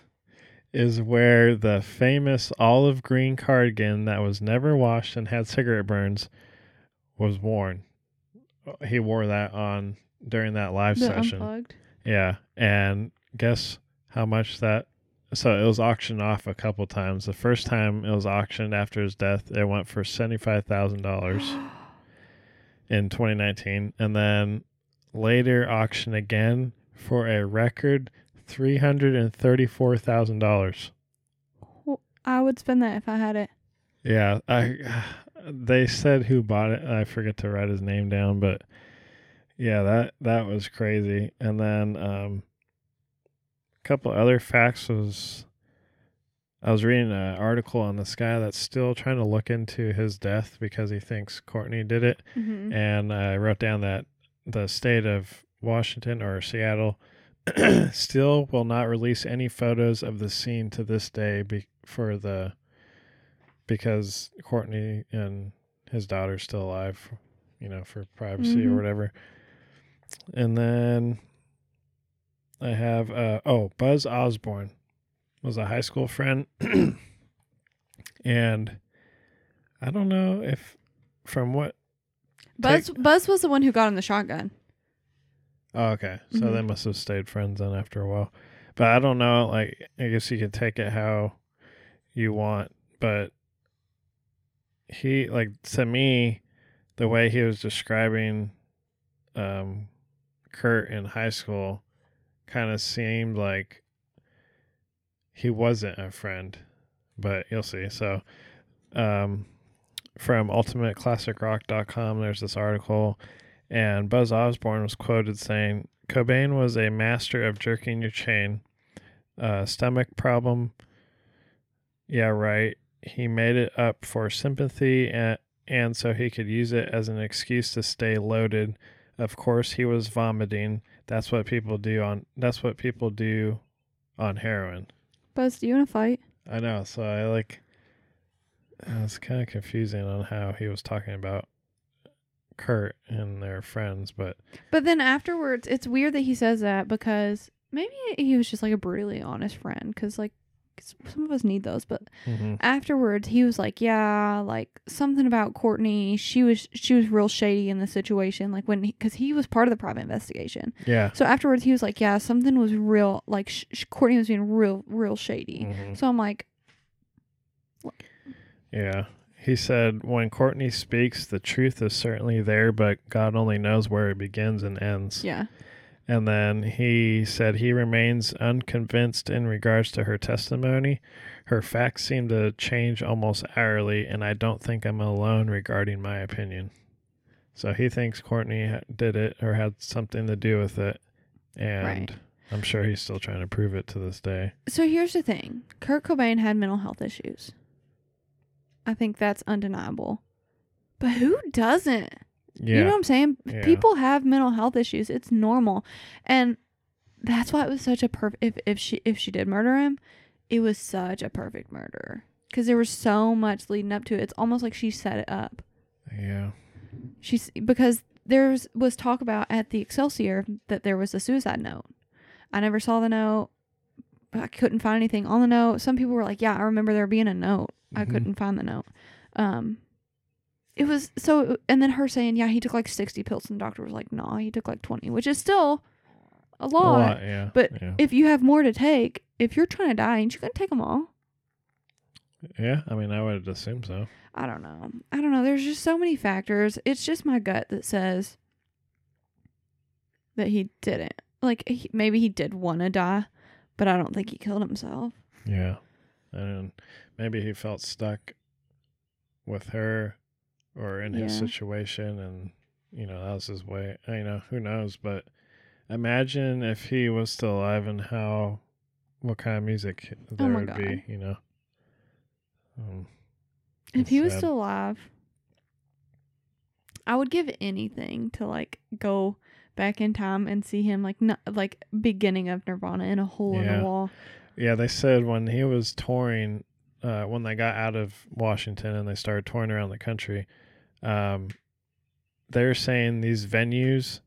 is where the famous olive green cardigan that was never washed and had cigarette burns was worn he wore that on during that live The session. unplugged. Yeah, and guess how much that? So it was auctioned off a couple times. The first time it was auctioned after his death, it went for seventy five thousand dollars in twenty nineteen, and then later auctioned again for a record three hundred and thirty four thousand dollars. I would spend that if I had it. Yeah, I they said who bought it. I forget to write his name down, but yeah, that that was crazy. And then um couple other facts was I was reading an article on this guy that's still trying to look into his death because he thinks Courtney did it. hmm And I wrote down that the state of Washington or Seattle still will not release any photos of the scene to this day be, for the because Courtney and his daughter's still alive, you know, for privacy or Mhm. whatever. And then I have uh oh, Buzz Osborne was a high school friend and I don't know if from what Buzz Buzz was the one who got him the shotgun. Oh, okay. So they Mhm. must have stayed friends then after a while. But I don't know. Like, I guess you can take it how you want. But he, like, to me, the way he was describing um, Kurt in high school kind of seemed like he wasn't a friend. But you'll see. So, um, from ultimateclassicrock.com, there's this article and Buzz Osborne was quoted saying, Cobain was a master of jerking your chain. Uh, stomach problem. Yeah, right. He made it up for sympathy and, and so he could use it as an excuse to stay loaded. Of course, he was vomiting. That's what people do on that's what people do on heroin. Buzz, do you want to fight? I know. So I like. Uh, it's kind of confusing on how he was talking about Kurt and their friends, but But then afterwards, it's weird that he says that because maybe he was just like a brutally honest friend. Because like some of us need those. But afterwards, he was like, "Yeah, like something about Courtney. She was she was real shady in the situation. Like when because he, was part of the private investigation. yeah. So afterwards, he was like, "Yeah, something was real. Like sh- sh- Courtney was being real real shady." Mhm. So I'm like, Yeah. He said, when Courtney speaks, the truth is certainly there, but God only knows where it begins and ends. yeah, And then he said he remains unconvinced in regards to her testimony. Her facts seem to change almost hourly, and I don't think I'm alone regarding my opinion. So he thinks Courtney did it or had something to do with it, and Right. I'm sure he's still trying to prove it to this day. So here's the thing Kurt Cobain had mental health issues. I think that's undeniable. But who doesn't? Yeah, You know what I'm saying? Yeah. People have mental health issues. It's normal. And that's why it was such a perfect. If if she if she did murder him, it was such a perfect murder because there was so much leading up to it. It's almost like she set it up. Yeah. She's because there was talk about at the Excelsior that there was a suicide note. I never saw the note. I couldn't find anything on the note. Some people were like, "Yeah, I remember there being a note." I Mhm. couldn't find the note. Um, it was so, and then her saying, "Yeah, he took like sixty pills," and the doctor was like, "No, he took like 20, which is still a A lot. lot, yeah. But yeah. if you have more to take, if you're trying to die, ain't you gonna take them all? yeah, I mean, I would assume so. I don't know. I don't know. There's just so many factors. It's just my gut that says that he didn't. Like he, maybe he did want to die, but I don't think he killed himself. Yeah. And maybe he felt stuck with her or in his situation and you know, that was his way. You know, who knows, but imagine if he was still alive and how what kind of music there Oh would God. be, you know. Um, If he was still alive, I would give anything to like go back in time and see him like not like beginning of Nirvana in a hole in the wall. Yeah, they said when he was touring, uh, when they got out of Washington and they started touring around the country, um, they're saying these venues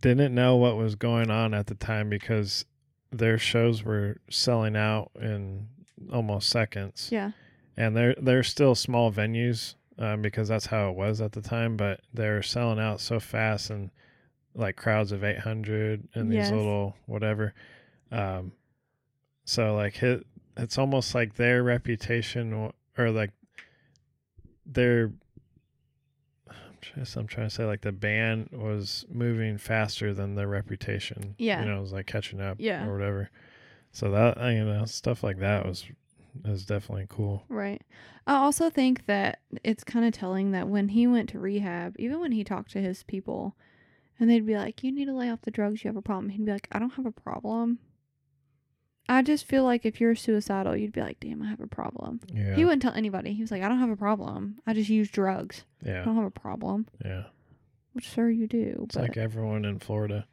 didn't know what was going on at the time because their shows were selling out in almost seconds, Yeah. and they're they're still small venues um, because that's how it was at the time, but they're selling out so fast and like crowds of eight hundred and these Yes. little whatever. Um, so like hit, it's almost like their reputation or, or like their. I'm I'm trying to say like the band was moving faster than their reputation. Yeah. you know, it was like catching up. Yeah. or whatever. So that you know stuff like that was is definitely cool. Right. I also think that it's kind of telling that when he went to rehab, even when he talked to his people, and they'd be like, "You need to lay off the drugs. You have a problem." He'd be like, "I don't have a problem." I just feel like if you're suicidal, you'd be like, "Damn, I have a problem." Yeah, He wouldn't tell anybody. He was like, "I don't have a problem. I just use drugs. Yeah. I don't have a problem." yeah. Which, sir, you do. It's but like everyone in Florida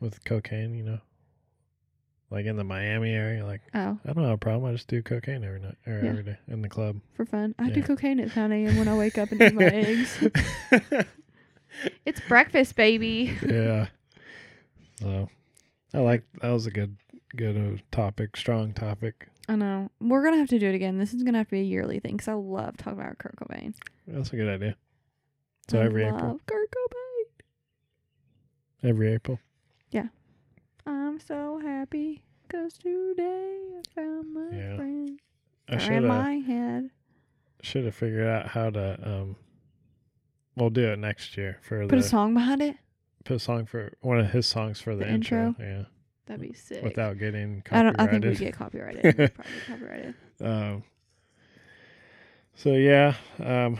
with cocaine, you know, like in the Miami area. Like oh, I don't have a problem. I just do cocaine every night or Yeah. every day in the club. for fun. I do cocaine at 9 a.m. when I wake up and eat my eggs. It's breakfast, baby. yeah. So I like that was a good good uh, topic, strong topic. I know. We're gonna have to do it again. This is gonna have to be a yearly thing because I love talking about Kurt Cobain. That's a good idea. So I every love April, Kurt Cobain. every April. Yeah. I'm so happy because today I found my Yeah. friend. I should in my head. should have figured out how to um. We'll do it next year for Put the a song behind it. put a song for one of his songs for the, The intro. intro? Yeah, That'd be sick. without getting I don't. I think we get copyrighted. Probably copyrighted. Um, so yeah, um,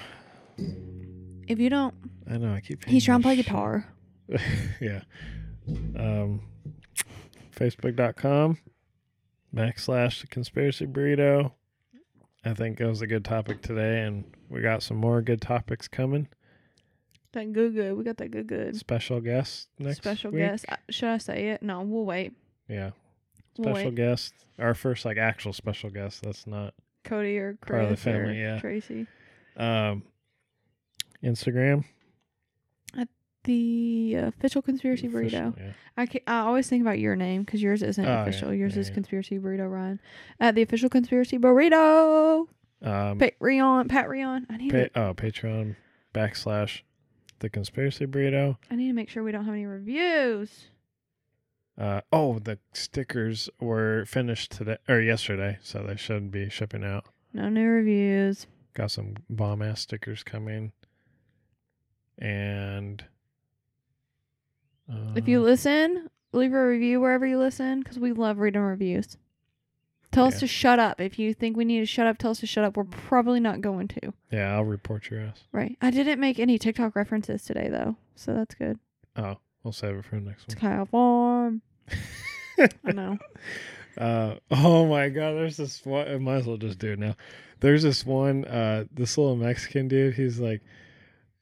If you don't, I know I keep. he's trying to play guitar. yeah. Um, Facebook.com backslash the conspiracy burrito. I think it was a good topic today, and we got some more good topics coming. That good, good. We got that good, good. Special guest next Special week. guest. Uh, Should I say it? No, we'll wait. Yeah, We'll special wait. guest. Our first like actual special guest. That's not Cody or Chris Part of the family, or yeah. Tracy. um, Instagram. At the official conspiracy burrito. Official, yeah. I ca I always think about your name because yours isn't Oh, yeah. official. Yours Yeah, is yeah. conspiracy burrito Ryan. At the official conspiracy burrito. Um, Patreon. Pat Rion. I need pa- to. oh, Patreon backslash the conspiracy burrito. I need to make sure we don't have any reviews. Uh, oh, the stickers were finished today or yesterday, so they should be shipping out. No new reviews. Got some bomb ass stickers coming, and uh, If you listen, leave a review wherever you listen because we love reading reviews. Tell us Yeah. to shut up. If you think we need to shut up, tell us to shut up. We're probably not going to. yeah, I'll report your ass. Right. I didn't make any TikTok references today though, so that's good. Oh, we'll save it for the next It's one. kind of warm. I know. Uh, oh my god, there's this one. I might as well just do it now. There's this one, uh, this little Mexican dude. He's like,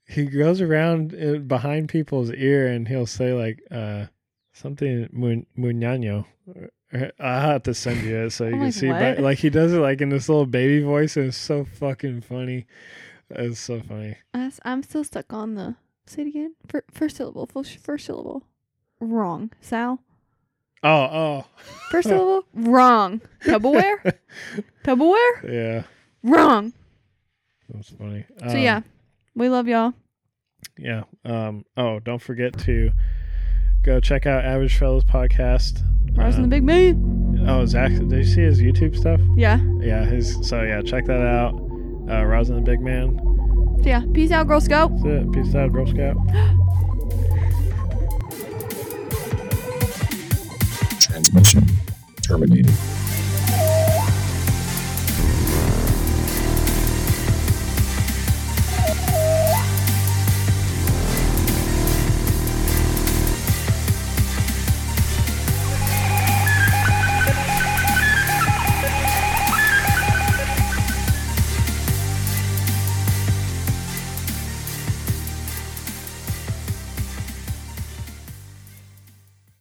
he goes around uh, behind people's ear and he'll say like, uh, something Mun- Muñano. I have to send you it so you I'm can like, see. what? But like he does it like in this little baby voice, and it's so fucking funny. It's so funny. I'm still stuck on the. Say it again. Fir- first syllable. First, first syllable. Wrong. Sal. Oh, oh, First syllable. Wrong. Tupperware. Tupperware. yeah, Wrong. that's funny. So Um, yeah, we love y'all. yeah. Um. Oh, don't forget to go check out Average Fellows podcast. Rising the Um, big man. Oh, Zach, did you see his YouTube stuff? Yeah. Yeah, his. So yeah, check that out. Uh, Rosin the Big Man. Yeah. Peace out, Girl Scout. That's it. Peace out, Girl Scout. Transmission terminated.